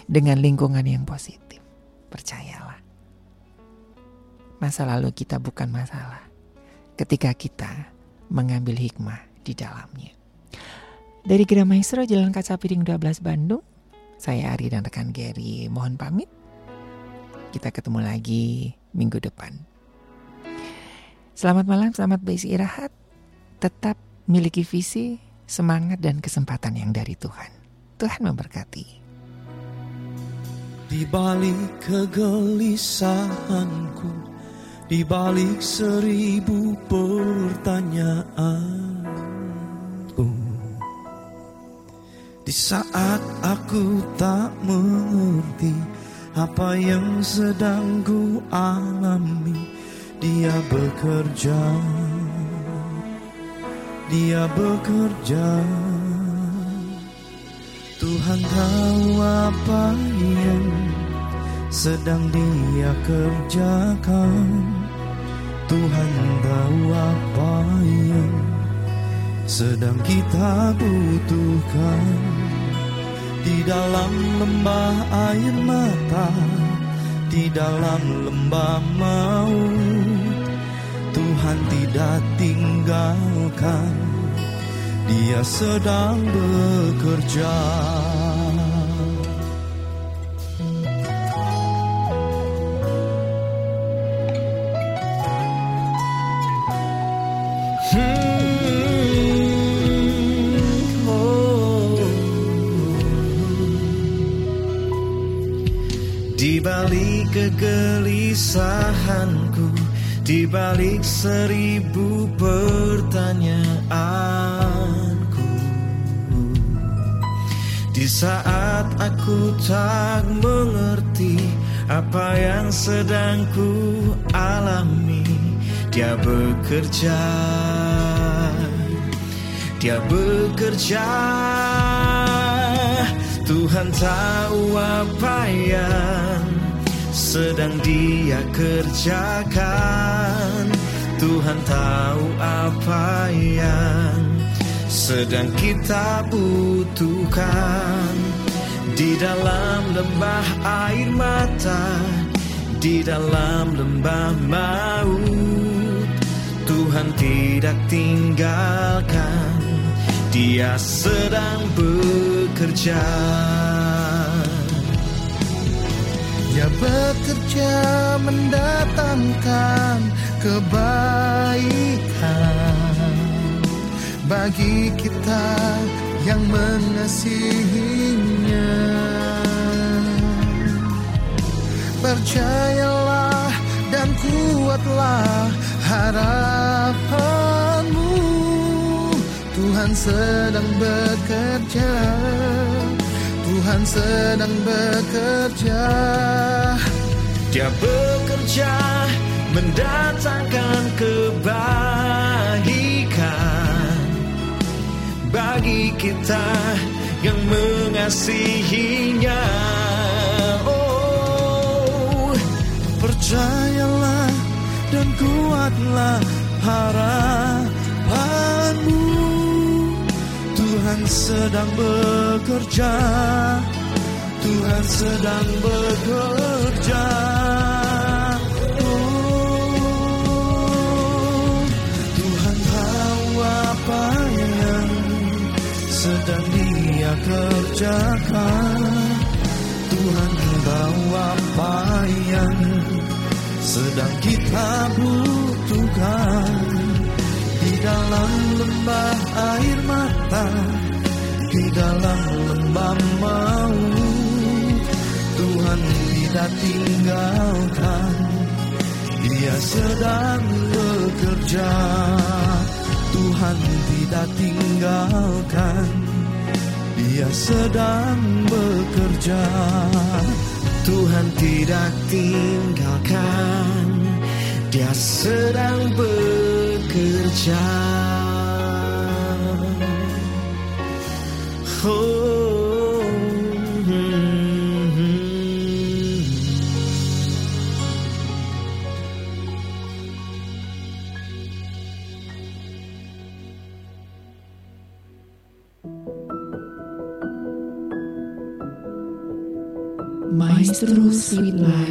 Dengan lingkungan yang positif. Percayalah. Masa lalu kita bukan masalah. Ketika kita mengambil hikmah di dalamnya. Dari Gerah Maestro Jalan Kaca Piring 12 Bandung, saya Ari dan rekan Gary mohon pamit. Kita ketemu lagi minggu depan. Selamat malam, selamat beristirahat. Tetap miliki visi, semangat dan kesempatan yang dari Tuhan. Tuhan memberkati. Di balik kegelisahanku, di balik seribu pertanyaanku, di saat aku tak mengerti apa yang sedang ku alami. Dia bekerja Dia bekerja Tuhan tahu apa yang sedang dia kerjakan. Tuhan tahu apa yang sedang kita butuhkan. Di dalam lembah air mata di dalam lembah maut Tuhan tidak tinggalkan Dia sedang bekerja Hmm, oh. Di balik kegelisahanku Di balik seribu pertanyaanku Di saat aku tak mengerti Apa yang sedang ku alami Dia bekerja. Dia bekerja. Tuhan tahu apa yang sedang dia kerjakan. Tuhan tahu apa yang sedang kita butuhkan. Di dalam lembah air mata Di dalam lembah maut Tuhan tidak tinggalkan. Dia sedang bekerja Dia bekerja mendatangkan kebaikan bagi kita yang mengasihinya. Percayalah dan kuatlah harapanmu Tuhan sedang bekerja Tuhan sedang bekerja Dia bekerja mendatangkan kebaikan bagi kita yang mengasihinya. Oh, Percayalah dan kuatlah harapanmu Tuhan sedang bekerja. Tuhan sedang bekerja. Oh, Tuhan tahu apa yang sedang dia kerjakan. Tuhan tahu apa yang sedang kita butuhkan dalam lembah air mata, di dalam lembah maut. Tuhan tidak tinggalkan, Dia sedang bekerja. Tuhan tidak tinggalkan, Dia sedang bekerja. Tuhan tidak tinggalkan, Dia sedang bekerja. Oh, hmm. Maestro Sweet Life, Hope and Love.